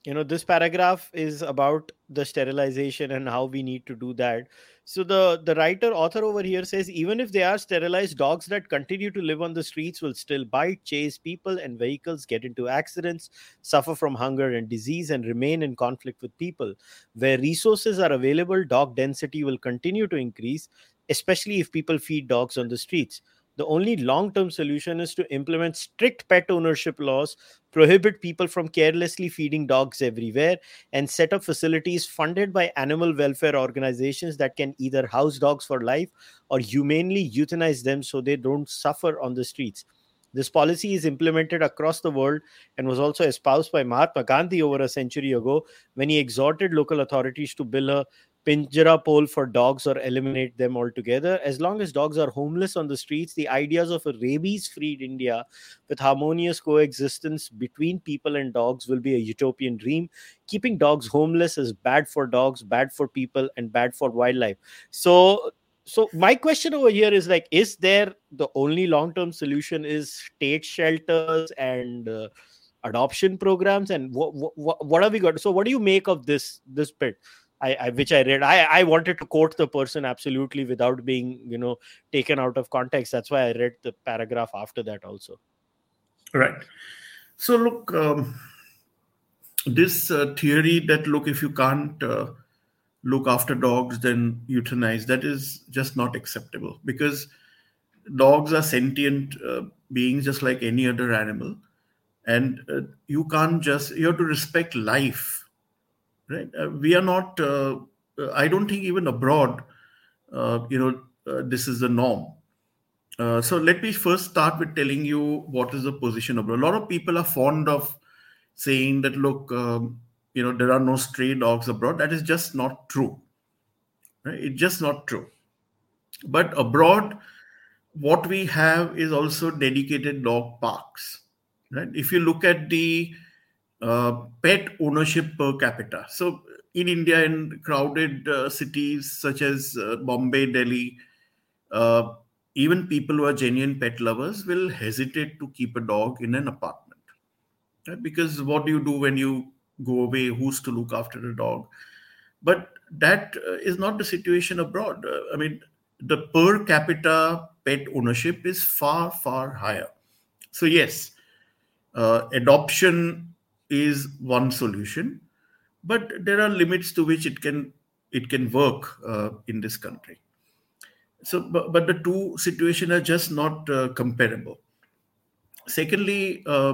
you know this paragraph is about the sterilization and how we need to do that so the the writer author over here says even if they are sterilized dogs that continue to live on the streets will still bite chase people and vehicles get into accidents suffer from hunger and disease and remain in conflict with people. Where resources are available dog density will continue to increase especially if people feed dogs on the streets the only long term solution is to implement strict pet ownership laws, prohibit people from carelessly feeding dogs everywhere, and set up facilities funded by animal welfare organizations that can either house dogs for life or humanely euthanize them so they don't suffer on the streets. This policy is implemented across the world and was also espoused by Mahatma Gandhi over a century ago when he exhorted local authorities to build a pinjrapole for dogs or eliminate them altogether. As long as dogs are homeless on the streets, the ideas of a rabies free India with harmonious coexistence between people and dogs will be a utopian dream. Keeping dogs homeless is bad for dogs, bad for people, and bad for wildlife. So, so my question over here is like is there the only long term solution is state shelters and uh, adoption programs and what, what what have we got so what do you make of this this bit I, I, which I read. I, I wanted to quote the person absolutely without being, you know, taken out of context. That's why I read the paragraph after that also. Right. So look, um, this uh, theory that look if you can't uh, look after dogs, then euthanize. That is just not acceptable because dogs are sentient uh, beings just like any other animal, and uh, you can't just you have to respect life right? Uh, we are not. Uh, uh, I don't think even abroad, you know, this is the norm. so let me first start with telling you what is the position abroad. A lot of people are fond of saying that look, um, you know, there are no stray dogs abroad. That is just not true. Right? It's just not true. But abroad, what we have is also dedicated dog parks. Right? If you look at the uh, pet ownership per capita. So in India, in crowded uh, cities such as uh, Bombay, Delhi, uh, even people who are genuine pet lovers will hesitate to keep a dog in an apartment. Right? Because what do you do when you go away? Who's to look after the dog? But that uh, is not the situation abroad. I mean, the per capita pet ownership is far, far higher. So, yes, adoption is one solution, but there are limits to which it can it can work uh, in this country. So, but, but, the two situations are just not uh, comparable. Secondly, uh,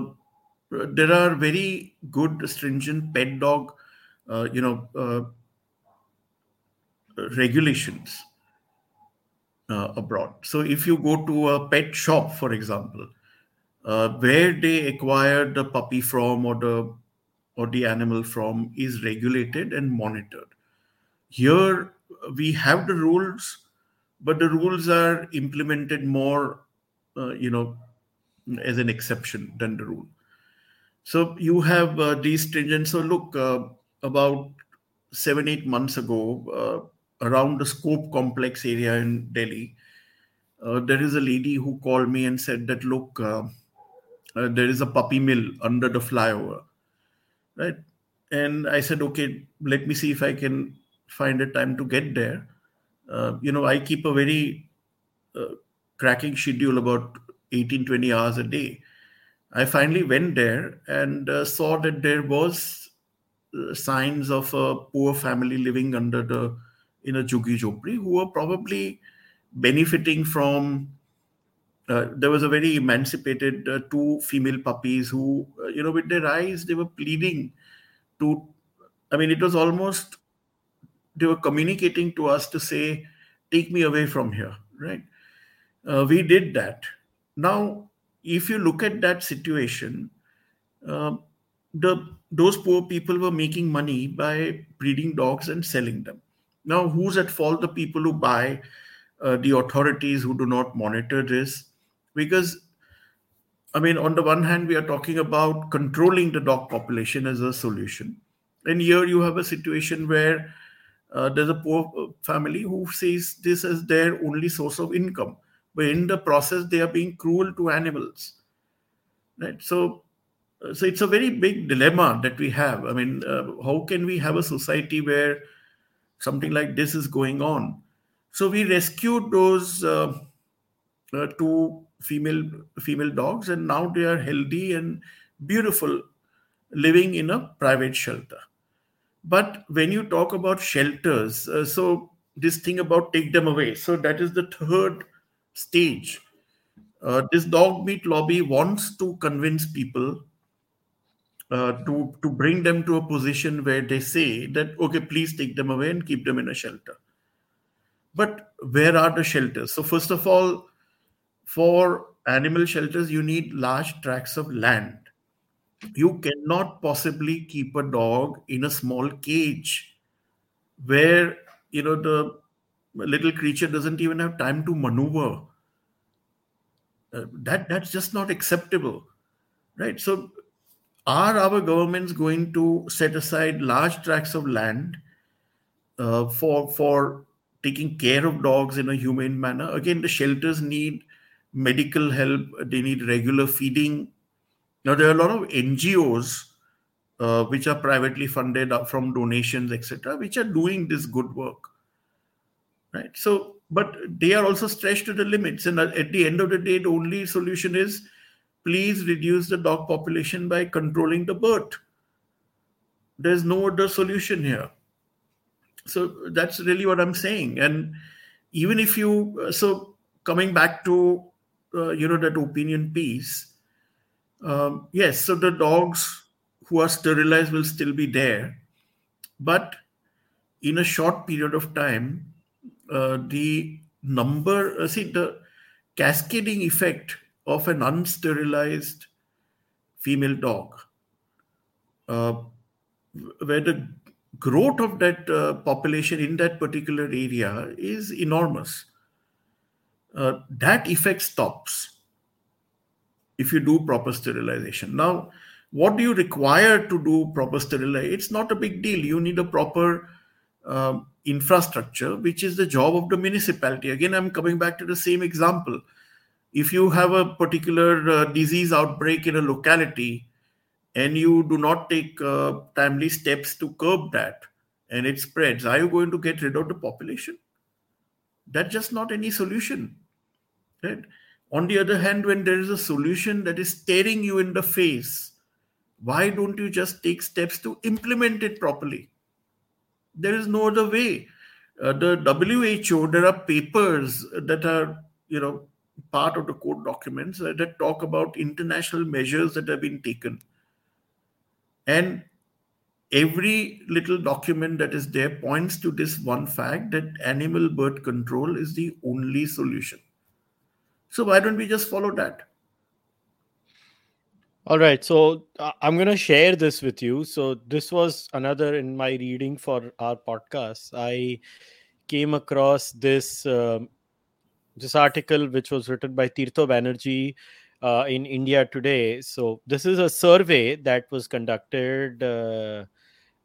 there are very good stringent pet dog, uh, you know, uh, regulations uh, abroad. So, if you go to a pet shop, for example, uh, where they acquire the puppy from or the or the animal from is regulated and monitored. Here we have the rules, but the rules are implemented more, uh, you know, as an exception than the rule. So you have uh, these stringent. So look, uh, about seven eight months ago, uh, around the Scope complex area in Delhi, uh, there is a lady who called me and said that look uh, there is a puppy mill under the flyover right? And i said okay let me see if i can find a time to get there. Uh, you know i keep a very uh, cracking schedule about 18 20 hours a day. I finally went there and uh, saw that there was uh, signs of a poor family living under the in a juggi jopri who were probably benefiting from uh, there was a very emancipated uh, two female puppies who, uh, you know, with their eyes, they were pleading to, I mean, it was almost, they were communicating to us to say, take me away from here, right? Uh, we did that. Now, if you look at that situation, uh, the those poor people were making money by breeding dogs and selling them. Now, who's at fault? The people who buy, uh, the authorities who do not monitor this, because I mean, on the one hand, we are talking about controlling the dog population as a solution. And here you have a situation where uh, there's a poor uh, family who sees this as their only source of income. But in the process, they are being cruel to animals. Right. So, uh, so it's a very big dilemma that we have. I mean, uh, how can we have a society where something like this is going on? So we rescued those uh, uh, two female female dogs and now they are healthy and beautiful living in a private shelter. But when you talk about shelters uh, so this thing about take them away. So that is the third stage. Uh, this dog meat lobby wants to convince people uh, to to bring them to a position where they say that okay please take them away and keep them in a shelter. But where are the shelters? So first of all for animal shelters, you need large tracts of land. You cannot possibly keep a dog in a small cage where you know the little creature doesn't even have time to maneuver. Uh, that that's just not acceptable, right? So, are our governments going to set aside large tracts of land uh, for for taking care of dogs in a humane manner? Again, the shelters need medical help, they need regular feeding. Now, there are a lot of NGOs uh, which are privately funded from donations, etc., which are doing this good work. Right. So, but they are also stretched to the limits. And at the end of the day, the only solution is please reduce the dog population by controlling the birth. There's no other solution here. So that's really what I'm saying. And even if you, so coming back to uh, you know that opinion piece um, yes so the dogs who are sterilized will still be there. But in a short period of time uh, the number uh, see the cascading effect of an unsterilized female dog uh, where the growth of that uh, population in that particular area is enormous uh, that effect stops if you do proper sterilization. Now, what do you require to do proper sterilization? It's not a big deal. You need a proper uh, infrastructure, which is the job of the municipality. Again, I'm coming back to the same example. If you have a particular uh, disease outbreak in a locality and you do not take uh, timely steps to curb that and it spreads, are you going to get rid of the population? That's just not any solution. Right? On the other hand, when there is a solution that is staring you in the face, why don't you just take steps to implement it properly? There is no other way. Uh, the WHO, there are papers that are, you know, part of the code documents that talk about international measures that have been taken. And every little document that is there points to this one fact that animal birth control is the only solution. So why don't we just follow that? All right. So uh, I'm going to share this with you. So this was another in my reading for our podcast. I came across this um, this article which was written by Tirtho Banerjee uh, in India Today. So this is a survey that was conducted uh,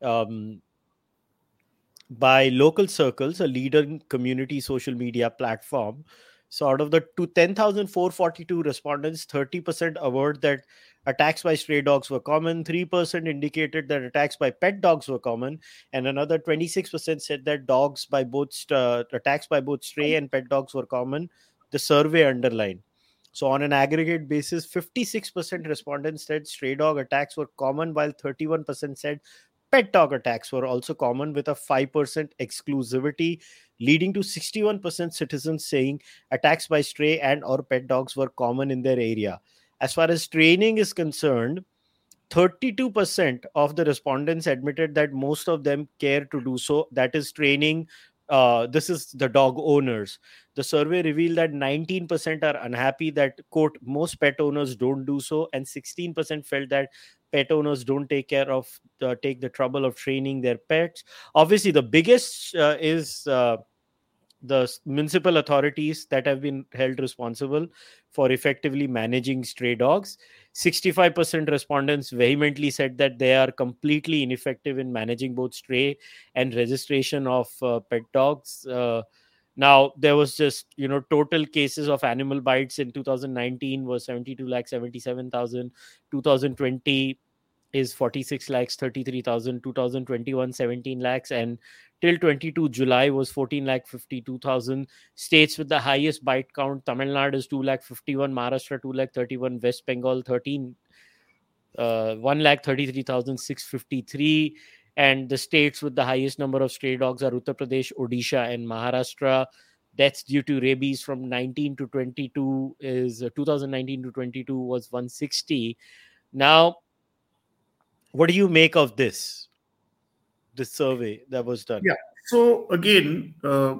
um, by Local Circles, a leading community social media platform so out of the 10,442 respondents, 30% averred that attacks by stray dogs were common, 3% indicated that attacks by pet dogs were common, and another 26% said that dogs by both uh, attacks by both stray and pet dogs were common. The survey underlined. So on an aggregate basis, 56% respondents said stray dog attacks were common, while 31% said pet dog attacks were also common with a 5% exclusivity leading to 61% citizens saying attacks by stray and or pet dogs were common in their area. As far as training is concerned 32% of the respondents admitted that most of them care to do so. That is training uh, this is the dog owners. The survey revealed that 19% are unhappy that quote most pet owners don't do so and 16% felt that pet owners don't take care of take the trouble of training their pets. Obviously the biggest uh, is uh, the municipal authorities that have been held responsible for effectively managing stray dogs. 65% respondents vehemently said that they are completely ineffective in managing both stray and registration of uh, pet dogs uh, now there was just you know total cases of animal bites in 2019 was 72 lakh 77000 2020 is 46 lakhs 33000 2021 17 lakhs and till 22 July was 14 lakh 52,000. States with the highest bite count Tamil Nadu is 2 lakh 51, Maharashtra 2 lakh 31, West Bengal 13, uh, 1 lakh 33,653. And the states with the highest number of stray dogs are Uttar Pradesh, Odisha, and Maharashtra. Deaths due to rabies from 19 to 22 is uh, 2019 to 22 was 160. Now, what do you make of this? this survey that was done? Yeah. So again, uh,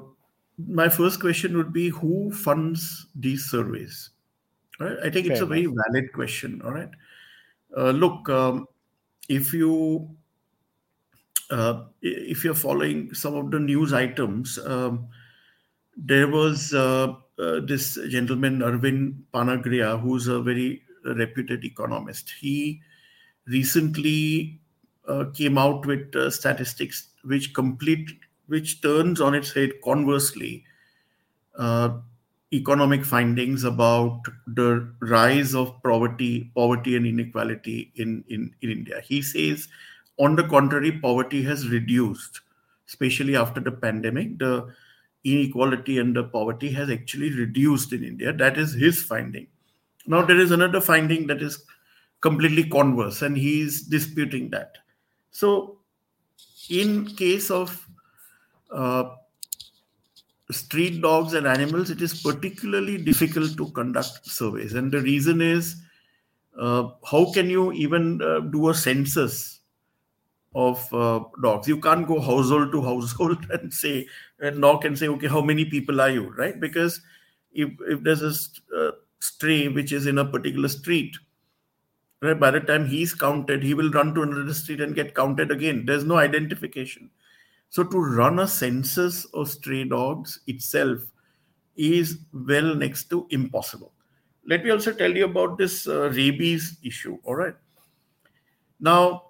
my first question would be who funds these surveys? Right. I think Fair it's a very valid question. All right. Uh, look, um, if you uh, if you're following some of the news items, um, there was uh, uh, this gentleman Arvind Panagariya, who's a very reputed economist. He recently uh, came out with uh, statistics which complete which turns on its head conversely uh, economic findings about the rise of poverty poverty and inequality in, in, in india he says on the contrary poverty has reduced especially after the pandemic. The inequality and the poverty has actually reduced in india. That is his finding. Now there is another finding that is completely converse and he is disputing that. So, in case of uh, street dogs and animals, it is particularly difficult to conduct surveys. And the reason is uh, how can you even uh, do a census of uh, dogs? You can't go household to household and say, and knock and say, okay, how many people are you, right? Because if, if there's a uh, stray which is in a particular street, Right? By the time he's counted, he will run to another street and get counted again. There's no identification. So to run a census of stray dogs itself is well next to impossible. Let me also tell you about this uh, rabies issue. All right. Now,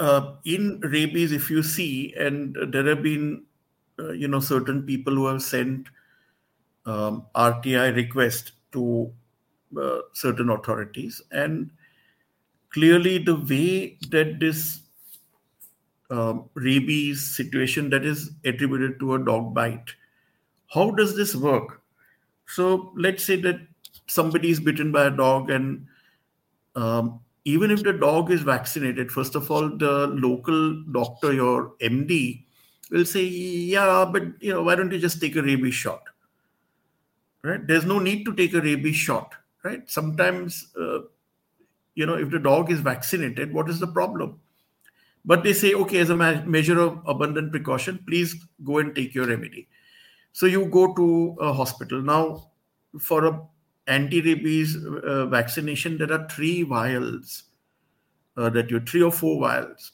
uh, in rabies, if you see, and there have been, uh, you know, certain people who have sent um, RTI request to uh, certain authorities. And clearly, the way that this um, rabies situation that is attributed to a dog bite, how does this work? So let's say that somebody is bitten by a dog, and um, even if the dog is vaccinated, first of all, the local doctor, your MD, will say, "Yeah, but you know, why don't you just take a rabies shot?" Right? There's no need to take a rabies shot right? Sometimes, uh, you know, if the dog is vaccinated, what is the problem? But they say, okay, as a measure of abundant precaution, please go and take your remedy. So you go to a hospital. Now, for a anti-rabies uh, vaccination, there are three vials uh, that you three or four vials.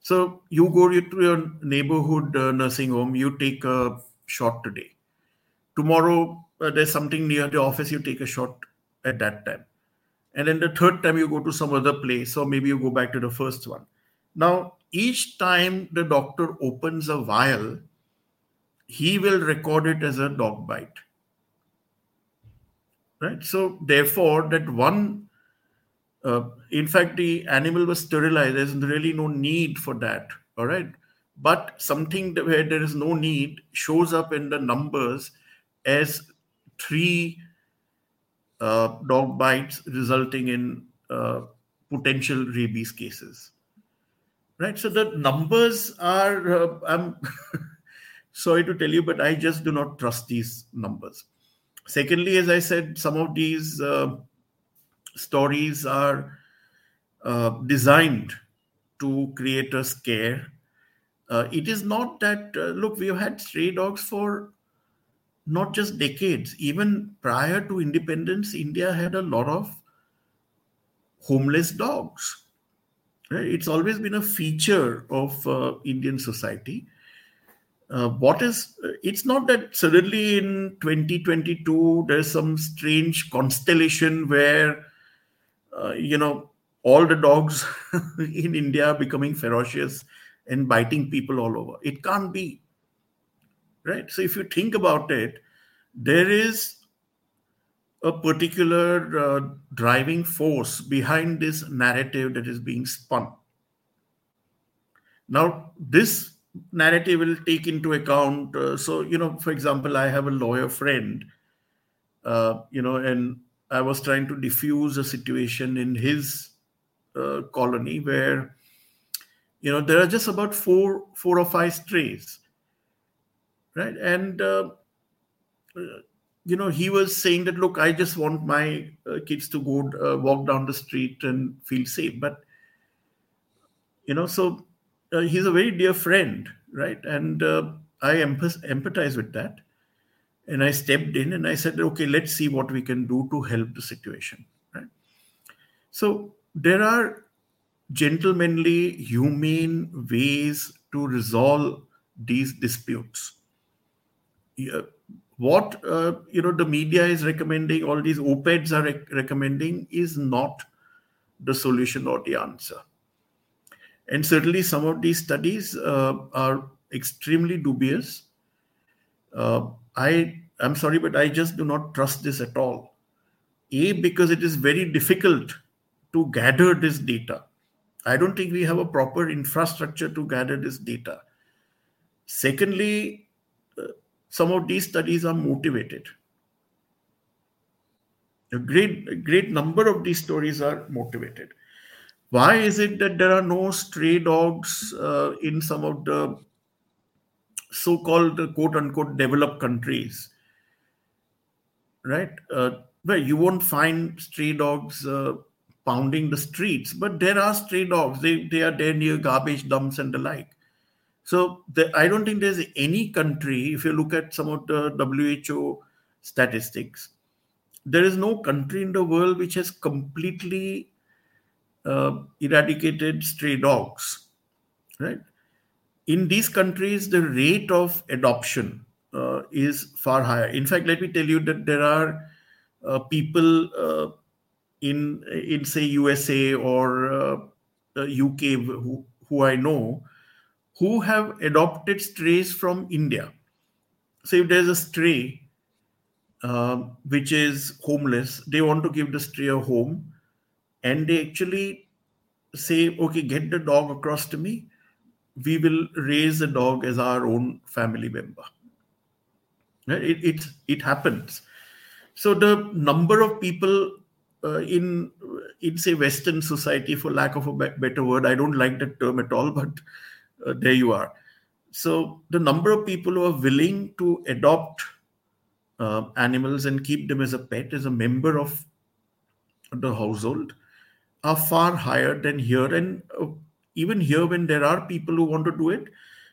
So you go to your neighborhood uh, nursing home, you take a shot today. Tomorrow, uh, there's something near the office, you take a shot at that time. And then the third time you go to some other place, or maybe you go back to the first one. Now, each time the doctor opens a vial, he will record it as a dog bite. Right? So, therefore, that one, uh, in fact, the animal was sterilized. There's really no need for that. All right. But something where there is no need shows up in the numbers as three uh, dog bites resulting in uh, potential rabies cases. right? So the numbers are, uh, I'm sorry to tell you, but I just do not trust these numbers. Secondly, as I said, some of these uh, stories are uh, designed to create a scare. Uh, it is not that, uh, look, we've had stray dogs for not just decades. Even prior to independence, India had a lot of homeless dogs. Right? It's always been a feature of uh, Indian society. Uh, what is it's not that suddenly in 2022 there's some strange constellation where uh, you know all the dogs in india are becoming ferocious and biting people all over it can't be right so if you think about it there is a particular uh, driving force behind this narrative that is being spun. Now, this narrative will take into account. Uh, so, you know, for example, I have a lawyer friend, uh, you know, and I was trying to diffuse a situation in his uh, colony where, you know, there are just about four, four or five strays, right? And uh, you know he was saying that look i just want my uh, kids to go uh, walk down the street and feel safe but you know so uh, he's a very dear friend right? And uh, i empathize with that. And i stepped in and i said okay let's see what we can do to help the situation right? So there are gentlemanly humane ways to resolve these disputes. Yeah what uh, you know the media is recommending all these op-eds are rec- recommending is not the solution or the answer and certainly some of these studies uh, are extremely dubious uh, i i'm sorry but i just do not trust this at all a because it is very difficult to gather this data i don't think we have a proper infrastructure to gather this data secondly some of these studies are motivated. A great, a great number of these stories are motivated. Why is it that there are no stray dogs uh, in some of the so called quote unquote developed countries? Right? Uh, you won't find stray dogs uh, pounding the streets, but there are stray dogs. They, they are there near garbage dumps and the like. So the, I don't think there's any country, if you look at some of the WHO statistics, there is no country in the world which has completely uh, eradicated stray dogs, right? In these countries, the rate of adoption uh, is far higher. In fact, let me tell you that there are uh, people uh, in in say USA or UK uh, who, who I know who have adopted strays from India. So if there's a stray uh, which is homeless, they want to give the stray a home, and they actually say, "Okay, get the dog across to me. We will raise the dog as our own family member." It it it happens. So the number of people uh, in in say Western society, for lack of a better word, I don't like that term at all, but uh, there you are. So the number of people who are willing to adopt uh, animals and keep them as a pet, as a member of the household, are far higher than here. And uh, even here, when there are people who want to do it,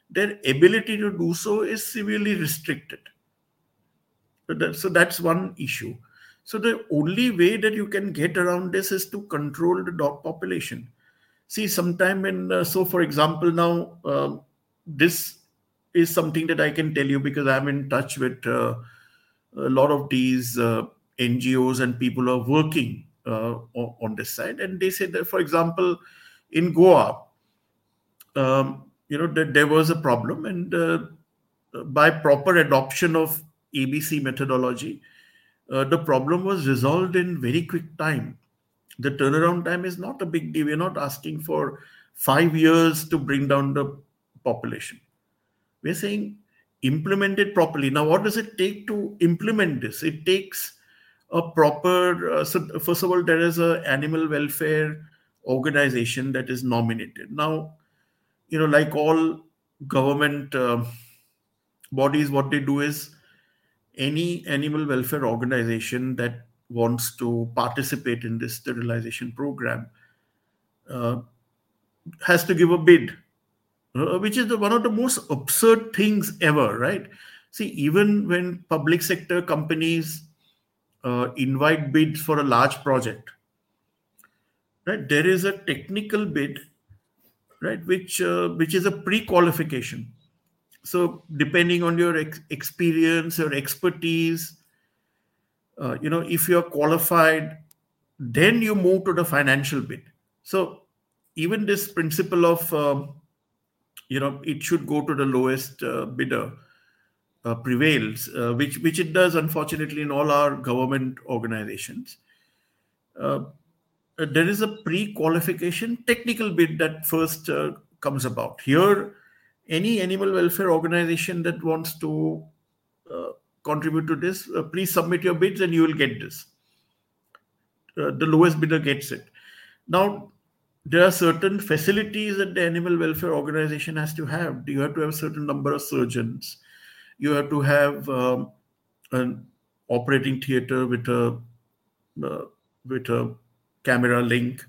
their ability to do so is severely restricted. So that's one issue. So the only way that you can get around this is to control the dog population see sometime in uh, so for example now uh, this is something that i can tell you because i'm in touch with uh, a lot of these uh, ngos and people who are working uh, on this side and they said that for example in goa um, you know that there was a problem and uh, by proper adoption of abc methodology the problem was resolved in very quick time the turnaround time is not a big deal. We're not asking for five years to bring down the population. We're saying implement it properly. Now, what does it take to implement this? It takes a proper. Uh, so, first of all, there is an animal welfare organization that is nominated. Now, you know, like all government uh, bodies, what they do is any animal welfare organization that wants to participate in this sterilization program uh, has to give a bid, uh, which is the, one of the most absurd things ever, right? See, even when public sector companies uh, invite bids for a large project, right, there is a technical bid, right, which uh, which is a pre-qualification. So, depending on your ex- experience, your expertise, uh, you know, if you're qualified, then you move to the financial bid. So, even this principle of um, you know it should go to the lowest uh, bidder uh, prevails uh, which which it does unfortunately in all our government organizations uh, uh, there is a pre-qualification technical bid that first uh, comes about here any animal welfare organization that wants to contribute to this please submit your bids and you will get this the lowest bidder gets it now there are certain facilities that the animal welfare organization has to have. You have to have a certain number of surgeons. You have to have um, an operating theater with a uh, with a camera link.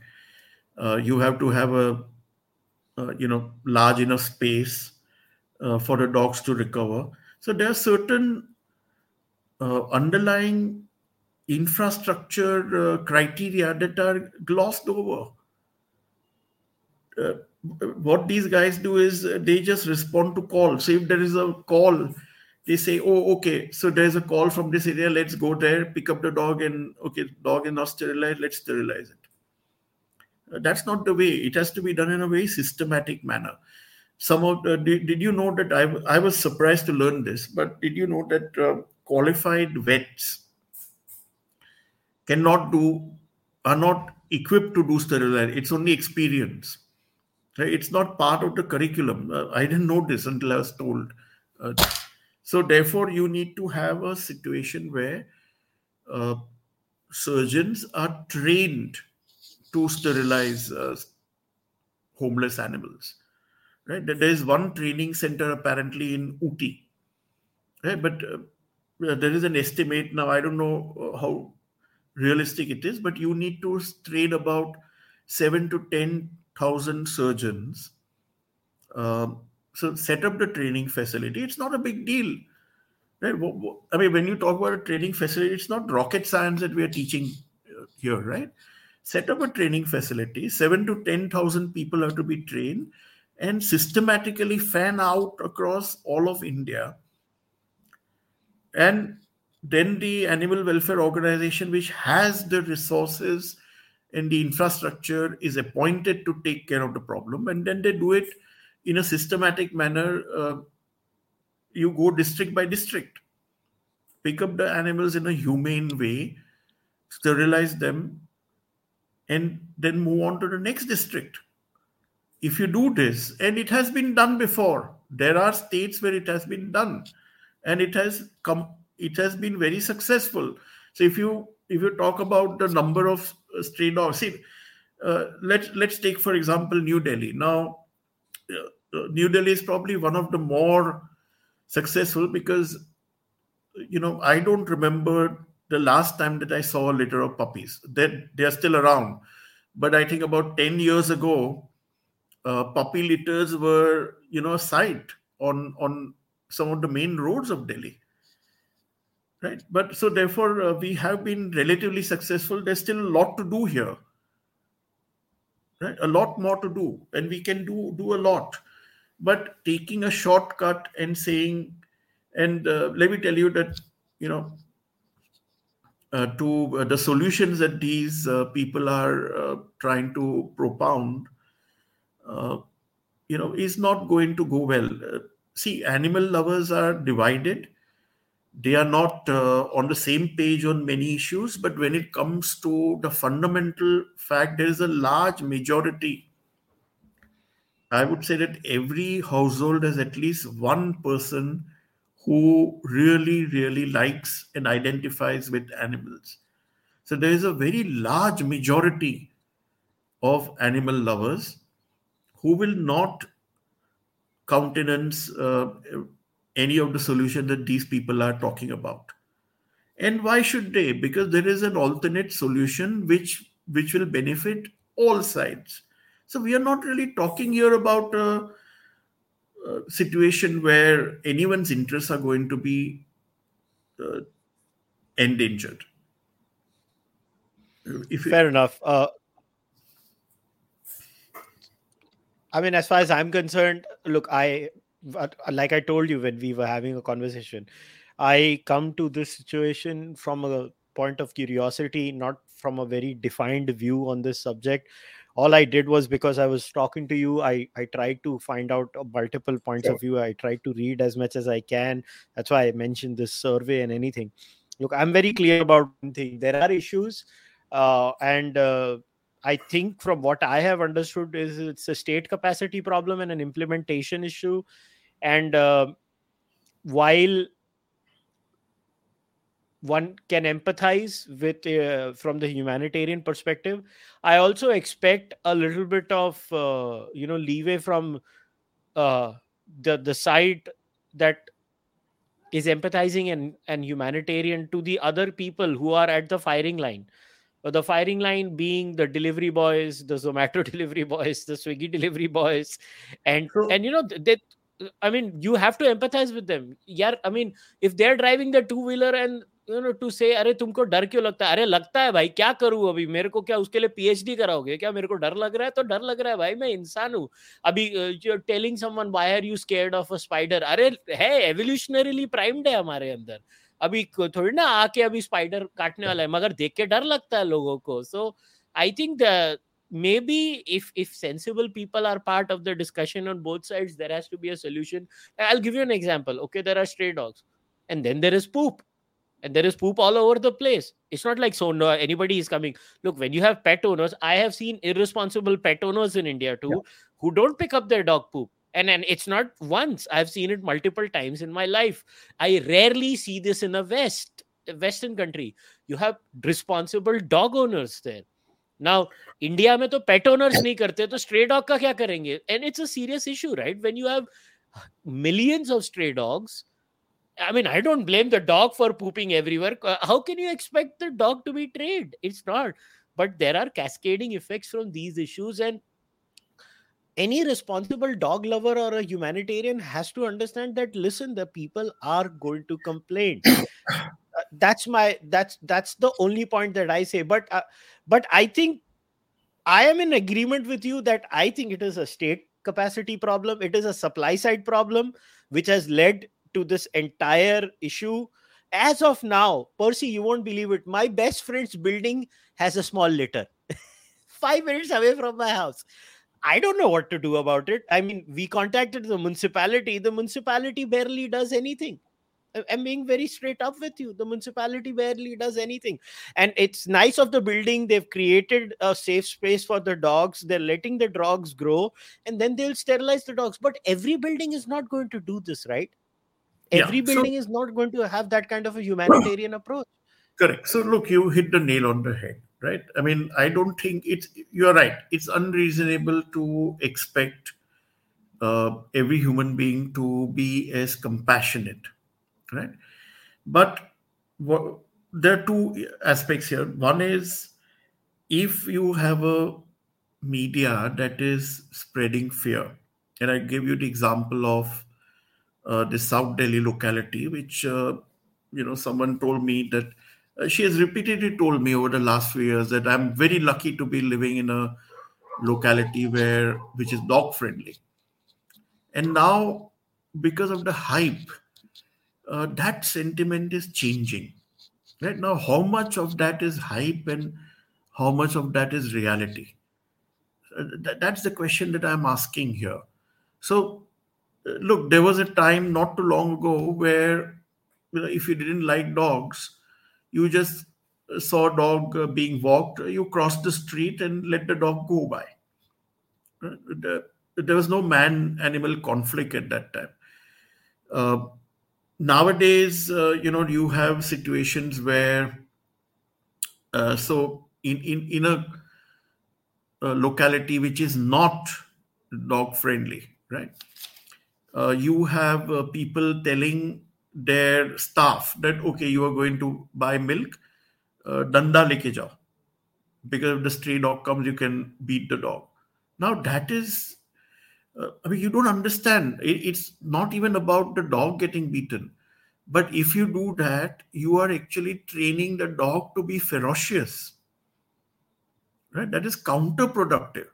Uh, you have to have a uh, you know large enough space uh, for the dogs to recover. So there are certain uh, underlying infrastructure uh, criteria that are glossed over what these guys do is they just respond to calls. So if there is a call, they say, "Oh, okay, so there's a call from this area. Let's go there, pick up the dog, and okay, dog is not sterilized. Let's sterilize it." Uh, that's not the way. It has to be done in a very systematic manner. Some of the, did, did you know that I I was surprised to learn this, but did you know that uh, qualified vets cannot do are not equipped to do sterilization. It's only experience it's not part of the curriculum. Uh, I didn't know this until I was told. Uh, so, therefore, you need to have a situation where uh, surgeons are trained to sterilize uh, homeless animals. Right? There is one training center apparently in Ooty. Right? But uh, there is an estimate now. I don't know uh, how realistic it is, but you need to train about seven to ten thousand surgeons. Um, so set up the training facility. It's not a big deal, right? I mean, when you talk about a training facility, it's not rocket science that we are teaching uh, here, right? Set up a training facility. Seven to ten thousand people have to be trained, and systematically fan out across all of India. And then the animal welfare organization, which has the resources and the infrastructure is appointed to take care of the problem and then they do it in a systematic manner uh, you go district by district. Pick up the animals in a humane way sterilize them and then move on to the next district. If you do this and it has been done before there are states where it has been done and it has come it has been very successful. So if you if you talk about the number of uh, stray dogs, see, uh, let's let's take for example New Delhi. Now, New Delhi is probably one of the more successful because you know I don't remember the last time that I saw a litter of puppies. They they are still around, but I think about ten years ago, uh, puppy litters were you know a sight on on some of the main roads of Delhi. Right? But so therefore uh, we have been relatively successful. There's still a lot to do here. Right? A lot more to do. And we can do do a lot but taking a shortcut and saying and uh, let me tell you that you know uh, to uh, the solutions that these uh, people are uh, trying to propound you know is not going to go well. See animal lovers are divided. They are not uh, on the same page on many issues but when it comes to the fundamental fact there is a large majority i would say that every household has at least one person who really really likes and identifies with animals. So there is a very large majority of animal lovers who will not countenance uh, any of the solution that these people are talking about. And why should they? Because there is an alternate solution which which will benefit all sides so we are not really talking here about a, a situation where anyone's interests are going to be uh, endangered if fair enough uh, I mean, as far as I'm concerned, look, I like I told you when we were having a conversation, I come to this situation from a point of curiosity, not from a very defined view on this subject. All I did was because I was talking to you, I, I tried to find out multiple points sure. of view. I tried to read as much as I can. That's why I mentioned this survey and anything. Look, I'm very clear about one thing. There are issues, uh, and uh, I think from what I have understood is it's a state capacity problem and an implementation issue. And uh, while one can empathize with uh, from the humanitarian perspective, I also expect a little bit of uh, you know leeway from uh, the the side that is empathizing and, and humanitarian to the other people who are at the firing line. The firing line being the delivery boys the zomato delivery boys the swiggy delivery boys and True. and you know that i mean you have to empathize with them. Yeah i mean if they're driving the two wheeler and you know to say अरे, तुमको डर क्यों लगता है? अरे, लगता है भाई, क्या करूँ अभी? मेरे को क्या उसके लिए पीएचडी कराओगे? क्या मेरे को डर लग रहा है? तो डर लग रहा है, भाई, मैं इंसान हूँ। अभी telling someone why are you scared of a spider अरे, है एवोल्यूशनरीली प्राइम्ड है हमारे अंदर। अभी थोड़ी ना आके अभी स्पाइडर काटने वाला है, मगर देख के डर लगता है लोगों को। So I think maybe if if sensible people are part of the discussion on both sides, there has to be a solution. I'll give you an example, okay? There are stray dogs, and then there is poop. And there is poop all over the place. It's not like so no anybody is coming. Look when you have pet owners i have seen irresponsible pet owners in india too yeah. who don't pick up their dog poop. And and it's not once. I've seen it multiple times in my life. I rarely see this in a west western country. You have responsible dog owners there. Now india mein to pet owners nahi karte to stray dog ka kya karenge and it's a serious issue right? When you have millions of stray dogs I mean, I don't blame the dog for pooping everywhere. How can you expect the dog to be trained? It's not. But there are cascading effects from these issues, and any responsible dog lover or a humanitarian has to understand that listen the people are going to complain uh, that's my that's that's the only point that i say but uh, but i think i am in agreement with you that i think it is a state capacity problem it is a supply side problem which has led to this entire issue as of now percy you won't believe it my best friend's building has a small litter 5 minutes away from my house I don't know what to do about it. I mean, we contacted the municipality. The municipality barely does anything. I'm being very straight up with you. The municipality barely does anything. And it's nice of the building. They've created a safe space for the dogs. They're letting the dogs grow and then they'll sterilize the dogs. But every building is not going to do this, right? Every yeah, building so, is not going to have that kind of a humanitarian approach. Correct. So, look, you hit the nail on the head right i mean i don't think it's you're right it's unreasonable to expect uh, every human being to be as compassionate right but what, there are two aspects here one is if you have a media that is spreading fear and i give you the example of uh, the south delhi locality which uh, you know someone told me that uh, she has repeatedly told me over the last few years that I'm very lucky to be living in a locality where which is dog friendly. And now, because of the hype, uh, that sentiment is changing. Right now, how much of that is hype and how much of that is reality? Th- that's the question that I'm asking here. So, look, there was a time not too long ago where you know, if you didn't like dogs, you just saw a dog uh, being walked, you crossed the street and let the dog go by. Uh, there was no man animal conflict at that time. Uh, nowadays, uh, you know, you have situations where, uh, so in, in, in a, a, locality which is not dog friendly, right? Uh, you have uh, people telling their staff that okay you are going to buy milk uh, danda leke jao. Because if the stray dog comes you can beat the dog. Now that is uh, i mean you don't understand. It, it's not even about the dog getting beaten. But if you do that you are actually training the dog to be ferocious. Right? That is counterproductive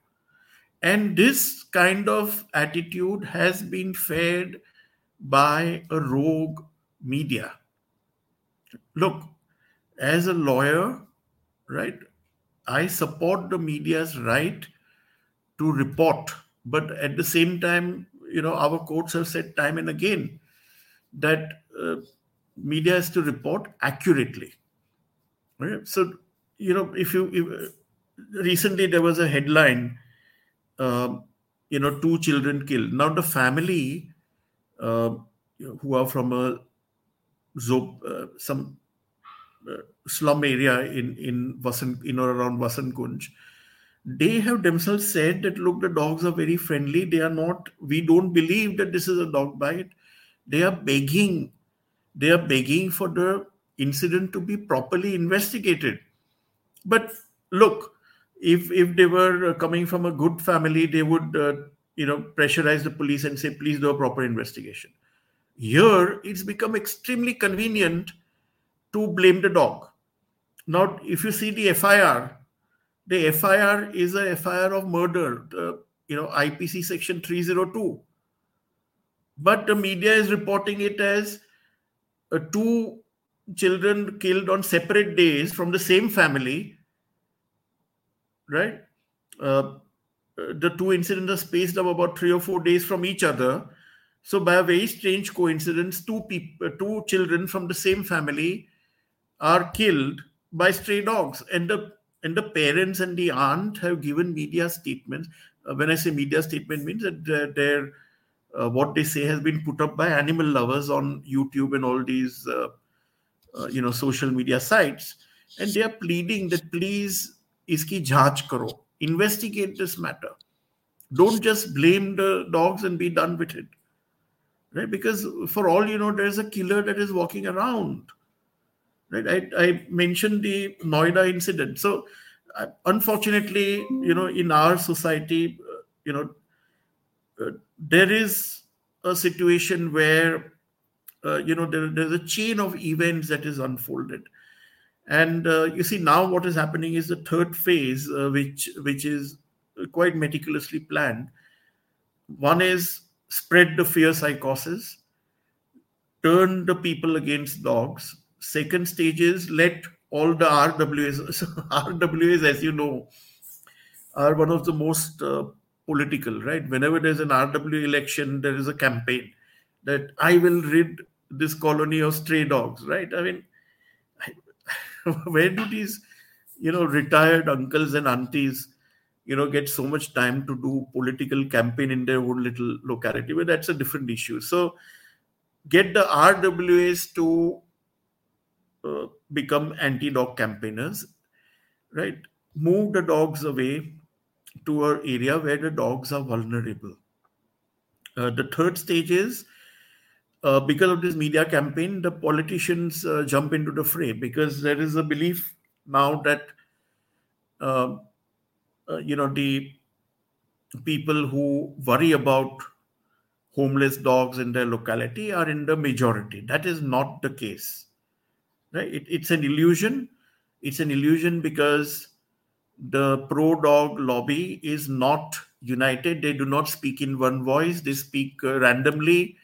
and this kind of attitude has been fed by a rogue media. Look, as a lawyer, right, I support the media's right to report, but at the same time, you know, our courts have said time and again that uh, media has to report accurately. Right? So, you know, if you if, recently there was a headline uh, you know, two children killed. Now the family uh, who are from a uh, some uh, slum area in in Vasant, in or around Vasant Kunj, they have themselves said that look, the dogs are very friendly. They are not. We don't believe that this is a dog bite. They are begging. They are begging for the incident to be properly investigated. But look, if if they were uh, coming from a good family they would uh, you know pressurize the police and say please do a proper investigation. Here it's become extremely convenient to blame the dog. Now if you see the fir the fir is a fir of murder uh, you know ipc section 302 but the media is reporting it as uh, two children killed on separate days from the same family right? Uh, the two incidents are spaced of about three or four days from each other. So, by a very strange coincidence, two people, two children from the same family are killed by stray dogs, and the and the parents and the aunt have given media statements. Uh, when I say media statement, means that uh, their uh, what they say has been put up by animal lovers on YouTube and all these uh, uh, you know social media sites, and they are pleading that please इसकी जांच करो investigate this matter don't just blame the dogs and be done with it right because for all you know there's a killer that is walking around right i, I mentioned the noida incident so uh, unfortunately you know in our society uh, you know uh, there is a situation where uh, you know there, there's a chain of events that is unfolded and uh, you see now what is happening is the third phase, uh, which which is quite meticulously planned. One is spread the fear psychosis, turn the people against dogs. Second stage is let all the RWAs. RWAs, as you know, are one of the most uh, political, right? Whenever there's an RW election, there is a campaign that I will rid this colony of stray dogs, right? I mean, where do these you know retired uncles and aunties you know get so much time to do political campaign in their own little locality? But that's a different issue. So get the rwas to uh, become anti-dog campaigners right? Move the dogs away to an area where the dogs are vulnerable. Uh, the third stage is uh, because of this media campaign, the politicians uh, jump into the fray because there is a belief now that uh, uh, you know the people who worry about homeless dogs in their locality are in the majority. That is not the case. Right? It, it's an illusion. It's an illusion because the pro dog lobby is not united. They do not speak in one voice. They speak uh, randomly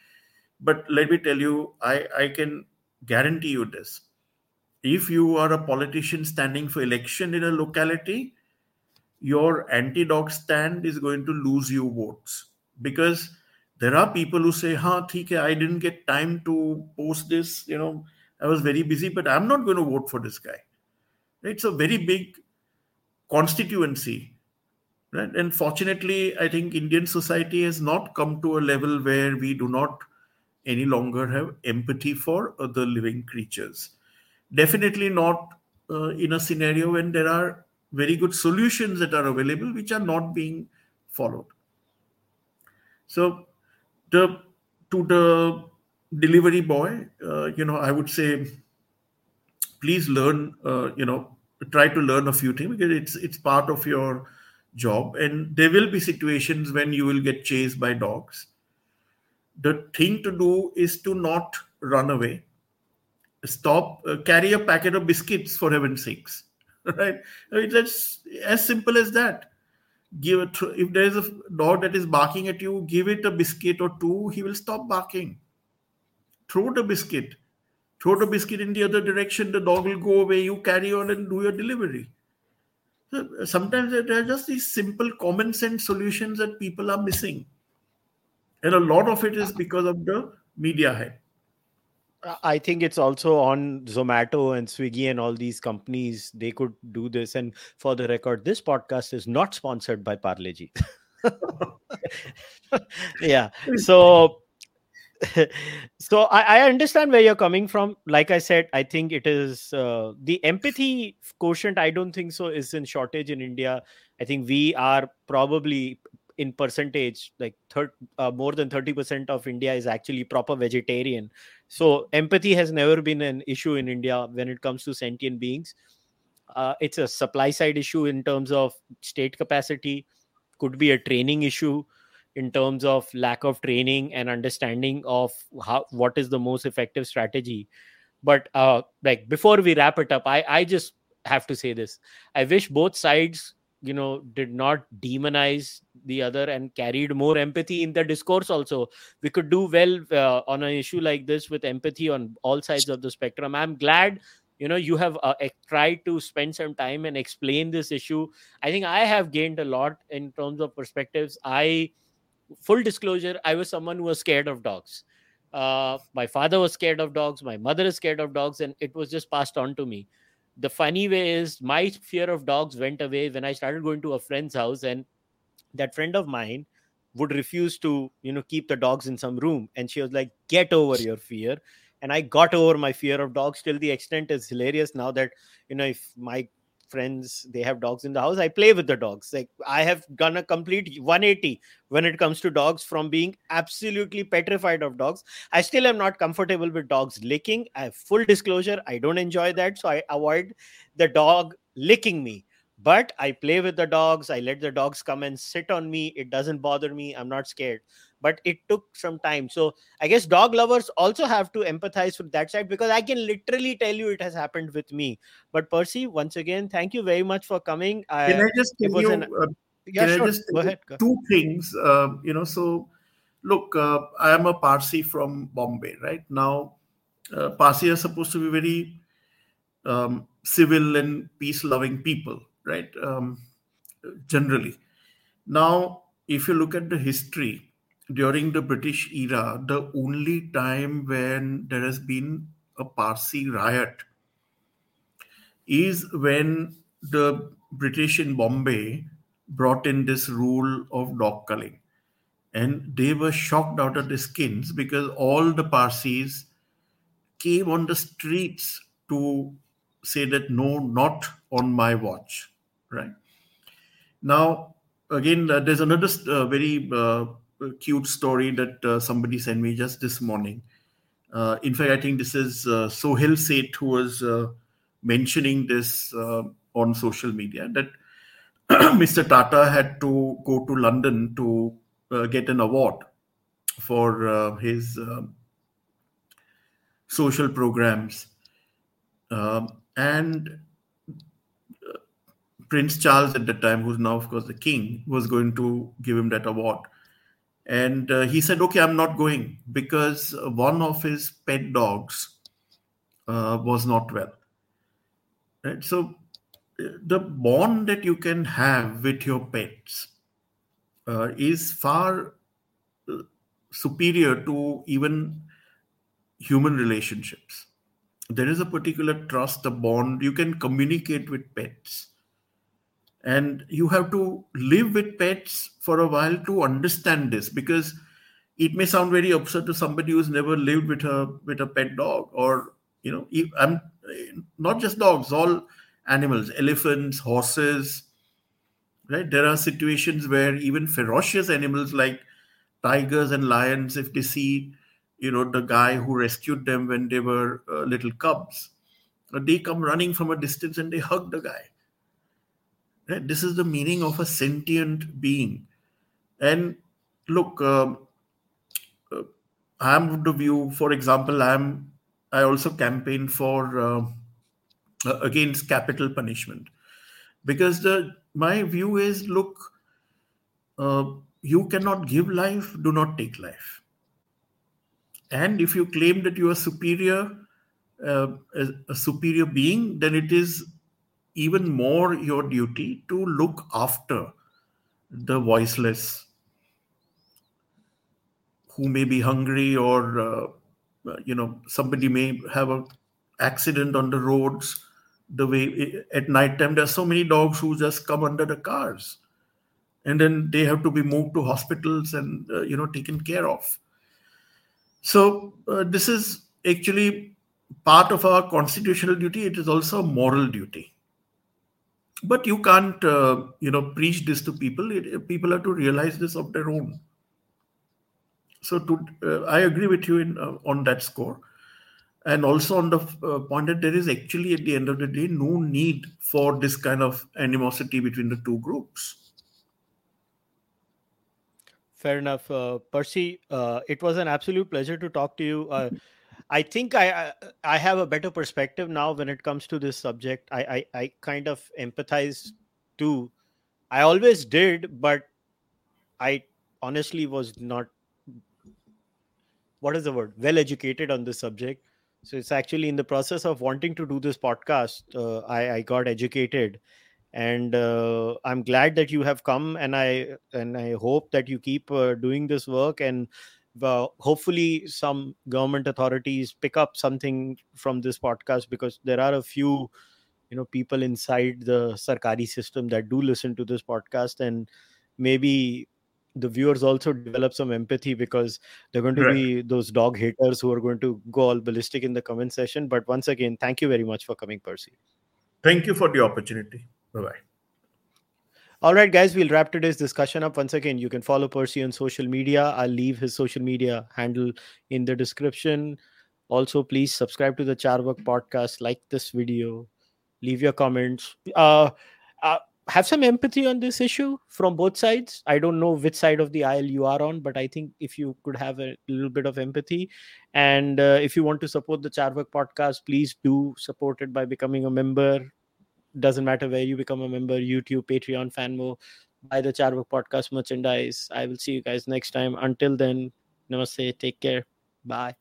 but let me tell you, I, I can guarantee you this. If you are a politician standing for election in a locality, your anti dog stand is going to lose you votes because there are people who say, "Ha, theek hai, I didn't get time to post this. You know, I was very busy, but I'm not going to vote for this guy." It's a very big constituency, right? And fortunately, I think Indian society has not come to a level where we do not any longer have empathy for other living creatures. Definitely not uh, in a scenario when there are very good solutions that are available which are not being followed. So the to the delivery boy, uh, you know, I would say, please learn, uh, you know, try to learn a few things because it's it's part of your job, and there will be situations when you will get chased by dogs. The thing to do is to not run away. Stop, uh, carry a packet of biscuits for heaven's sakes, right? I mean, that's as simple as that. Give it if there is a dog that is barking at you give it a biscuit or two he will stop barking. Throw the biscuit. Throw the biscuit in the other direction the dog will go away you carry on and do your delivery. So sometimes there are just these simple common sense solutions that people are missing and a lot of it is because of the media hype I think it's also on Zomato and Swiggy and all these companies. They could do this. And for the record, this podcast is not sponsored by Parle-G. yeah. So, so I, I, understand where you're coming from. Like I said, I think it is uh, the empathy quotient. I don't think so is in shortage in India. I think we are probably in percentage like third, uh, more than 30% of india is actually proper vegetarian. So empathy has never been an issue in india when it comes to sentient beings. Uh, it's a supply side issue in terms of state capacity. Could be a training issue in terms of lack of training and understanding of how what is the most effective strategy. But uh like before we wrap it up i i just have to say this. I wish both sides you know did not demonize the other and carried more empathy in the discourse also. We could do well uh, on an issue like this with empathy on all sides of the spectrum. I'm glad you know you have uh, tried to spend some time and explain this issue. I think i have gained a lot in terms of perspectives. I full disclosure i was someone who was scared of dogs. Uh, my father was scared of dogs my mother is scared of dogs and it was just passed on to me. The funny way is my fear of dogs went away when I started going to a friend's house and that friend of mine would refuse to you know keep the dogs in some room. And she was like get over your fear. And i got over my fear of dogs till the extent is hilarious now that you know if my friends they have dogs in the house i play with the dogs. Like i have done a complete 180 when it comes to dogs from being absolutely petrified of dogs. I still am not comfortable with dogs licking. I have full disclosure i don't enjoy that. So i avoid the dog licking me but i play with the dogs i let the dogs come and sit on me it doesn't bother me i'm not scared. But it took some time. So i guess dog lovers also have to empathize with that side because i can literally tell you it has happened with me. But percy once again thank you very much for coming. Can i just tell you an, uh, yeah, sure. just go ahead go. two things uh, you know so look uh, i am a parsi from bombay right? Now uh, parsi are supposed to be very um, civil and peace loving people right um, generally now if you look at the history during the British era, the only time when there has been a Parsi riot is when the British in Bombay brought in this rule of dog culling. And they were shocked out of their skins because all the Parsis came on the streets to say that no, not on my watch. Right. Now, again, uh, there's another uh, very uh, cute story that uh, somebody sent me just this morning. Uh, in fact, I think this is uh, Suhel Seth who was mentioning this on social media that Mr. Tata had to go to London to get an award for his social programs. Um, and Prince Charles at the time, who's now, of course, the king, was going to give him that award. And uh, he said, okay, I'm not going because one of his pet dogs uh, was not well. Right? So the bond that you can have with your pets uh, is far uh, superior to even human relationships. There is a particular trust, a bond. You can communicate with pets and you have to live with pets for a while to understand this because it may sound very absurd to somebody who's never lived with a with a pet dog or you know i'm not just dogs all animals elephants horses right? There are situations where even ferocious animals like tigers and lions if they see you know the guy who rescued them when they were uh, little cubs they come running from a distance and they hug the guy right? this is the meaning of a sentient being. And look um, uh, i'm of the view for example i'm i also campaign for uh, uh, against capital punishment. Because the my view is look uh, you cannot give life do not take life. And if you claim that you are superior uh, a superior being then it is even more your duty to look after the voiceless who may be hungry or uh, you know somebody may have a accident on the roads the way at night time there's so many dogs who just come under the cars. And then they have to be moved to hospitals and uh, you know taken care of. So uh, this is actually part of our constitutional duty. It is also a moral duty but you can't uh, you know preach this to people. It, people have to realize this of their own. So to uh, i agree with you in uh, on that score. And also on the uh, point that there is actually at the end of the day no need for this kind of animosity between the two groups. Fair enough. Uh, percy uh, it was an absolute pleasure to talk to you i think I, I have a better perspective now when it comes to this subject. I i, I kind of empathize too. I always did but i honestly was not what is the word? Well educated on this subject. So it's actually in the process of wanting to do this podcast uh, I, I got educated. And uh, i'm glad that you have come and i and i hope that you keep uh, doing this work and uh, hopefully some government authorities pick up something from this podcast because there are a few you know people inside the sarkari system that do listen to this podcast and maybe the viewers also develop some empathy because they're going to right. be those dog haters who are going to go all ballistic in the comment session But once again, thank you very much for coming, Percy. Thank you for the opportunity. Bye bye. All right, guys, we'll wrap today's discussion up. Once again, you can follow Percy on social media. I'll leave his social media handle in the description. Also, please subscribe to the Charvak podcast, like this video, leave your comments. Uh, uh, have some empathy on this issue from both sides. I don't know which side of the aisle you are on, but I think if you could have a little bit of empathy, and uh, if you want to support the Charvak podcast, please do support it by becoming a member. Doesn't matter where you become a member, YouTube, Patreon, Fanmo, buy the Charvak podcast merchandise. I will see you guys next time. Until then, namaste. Take care. Bye.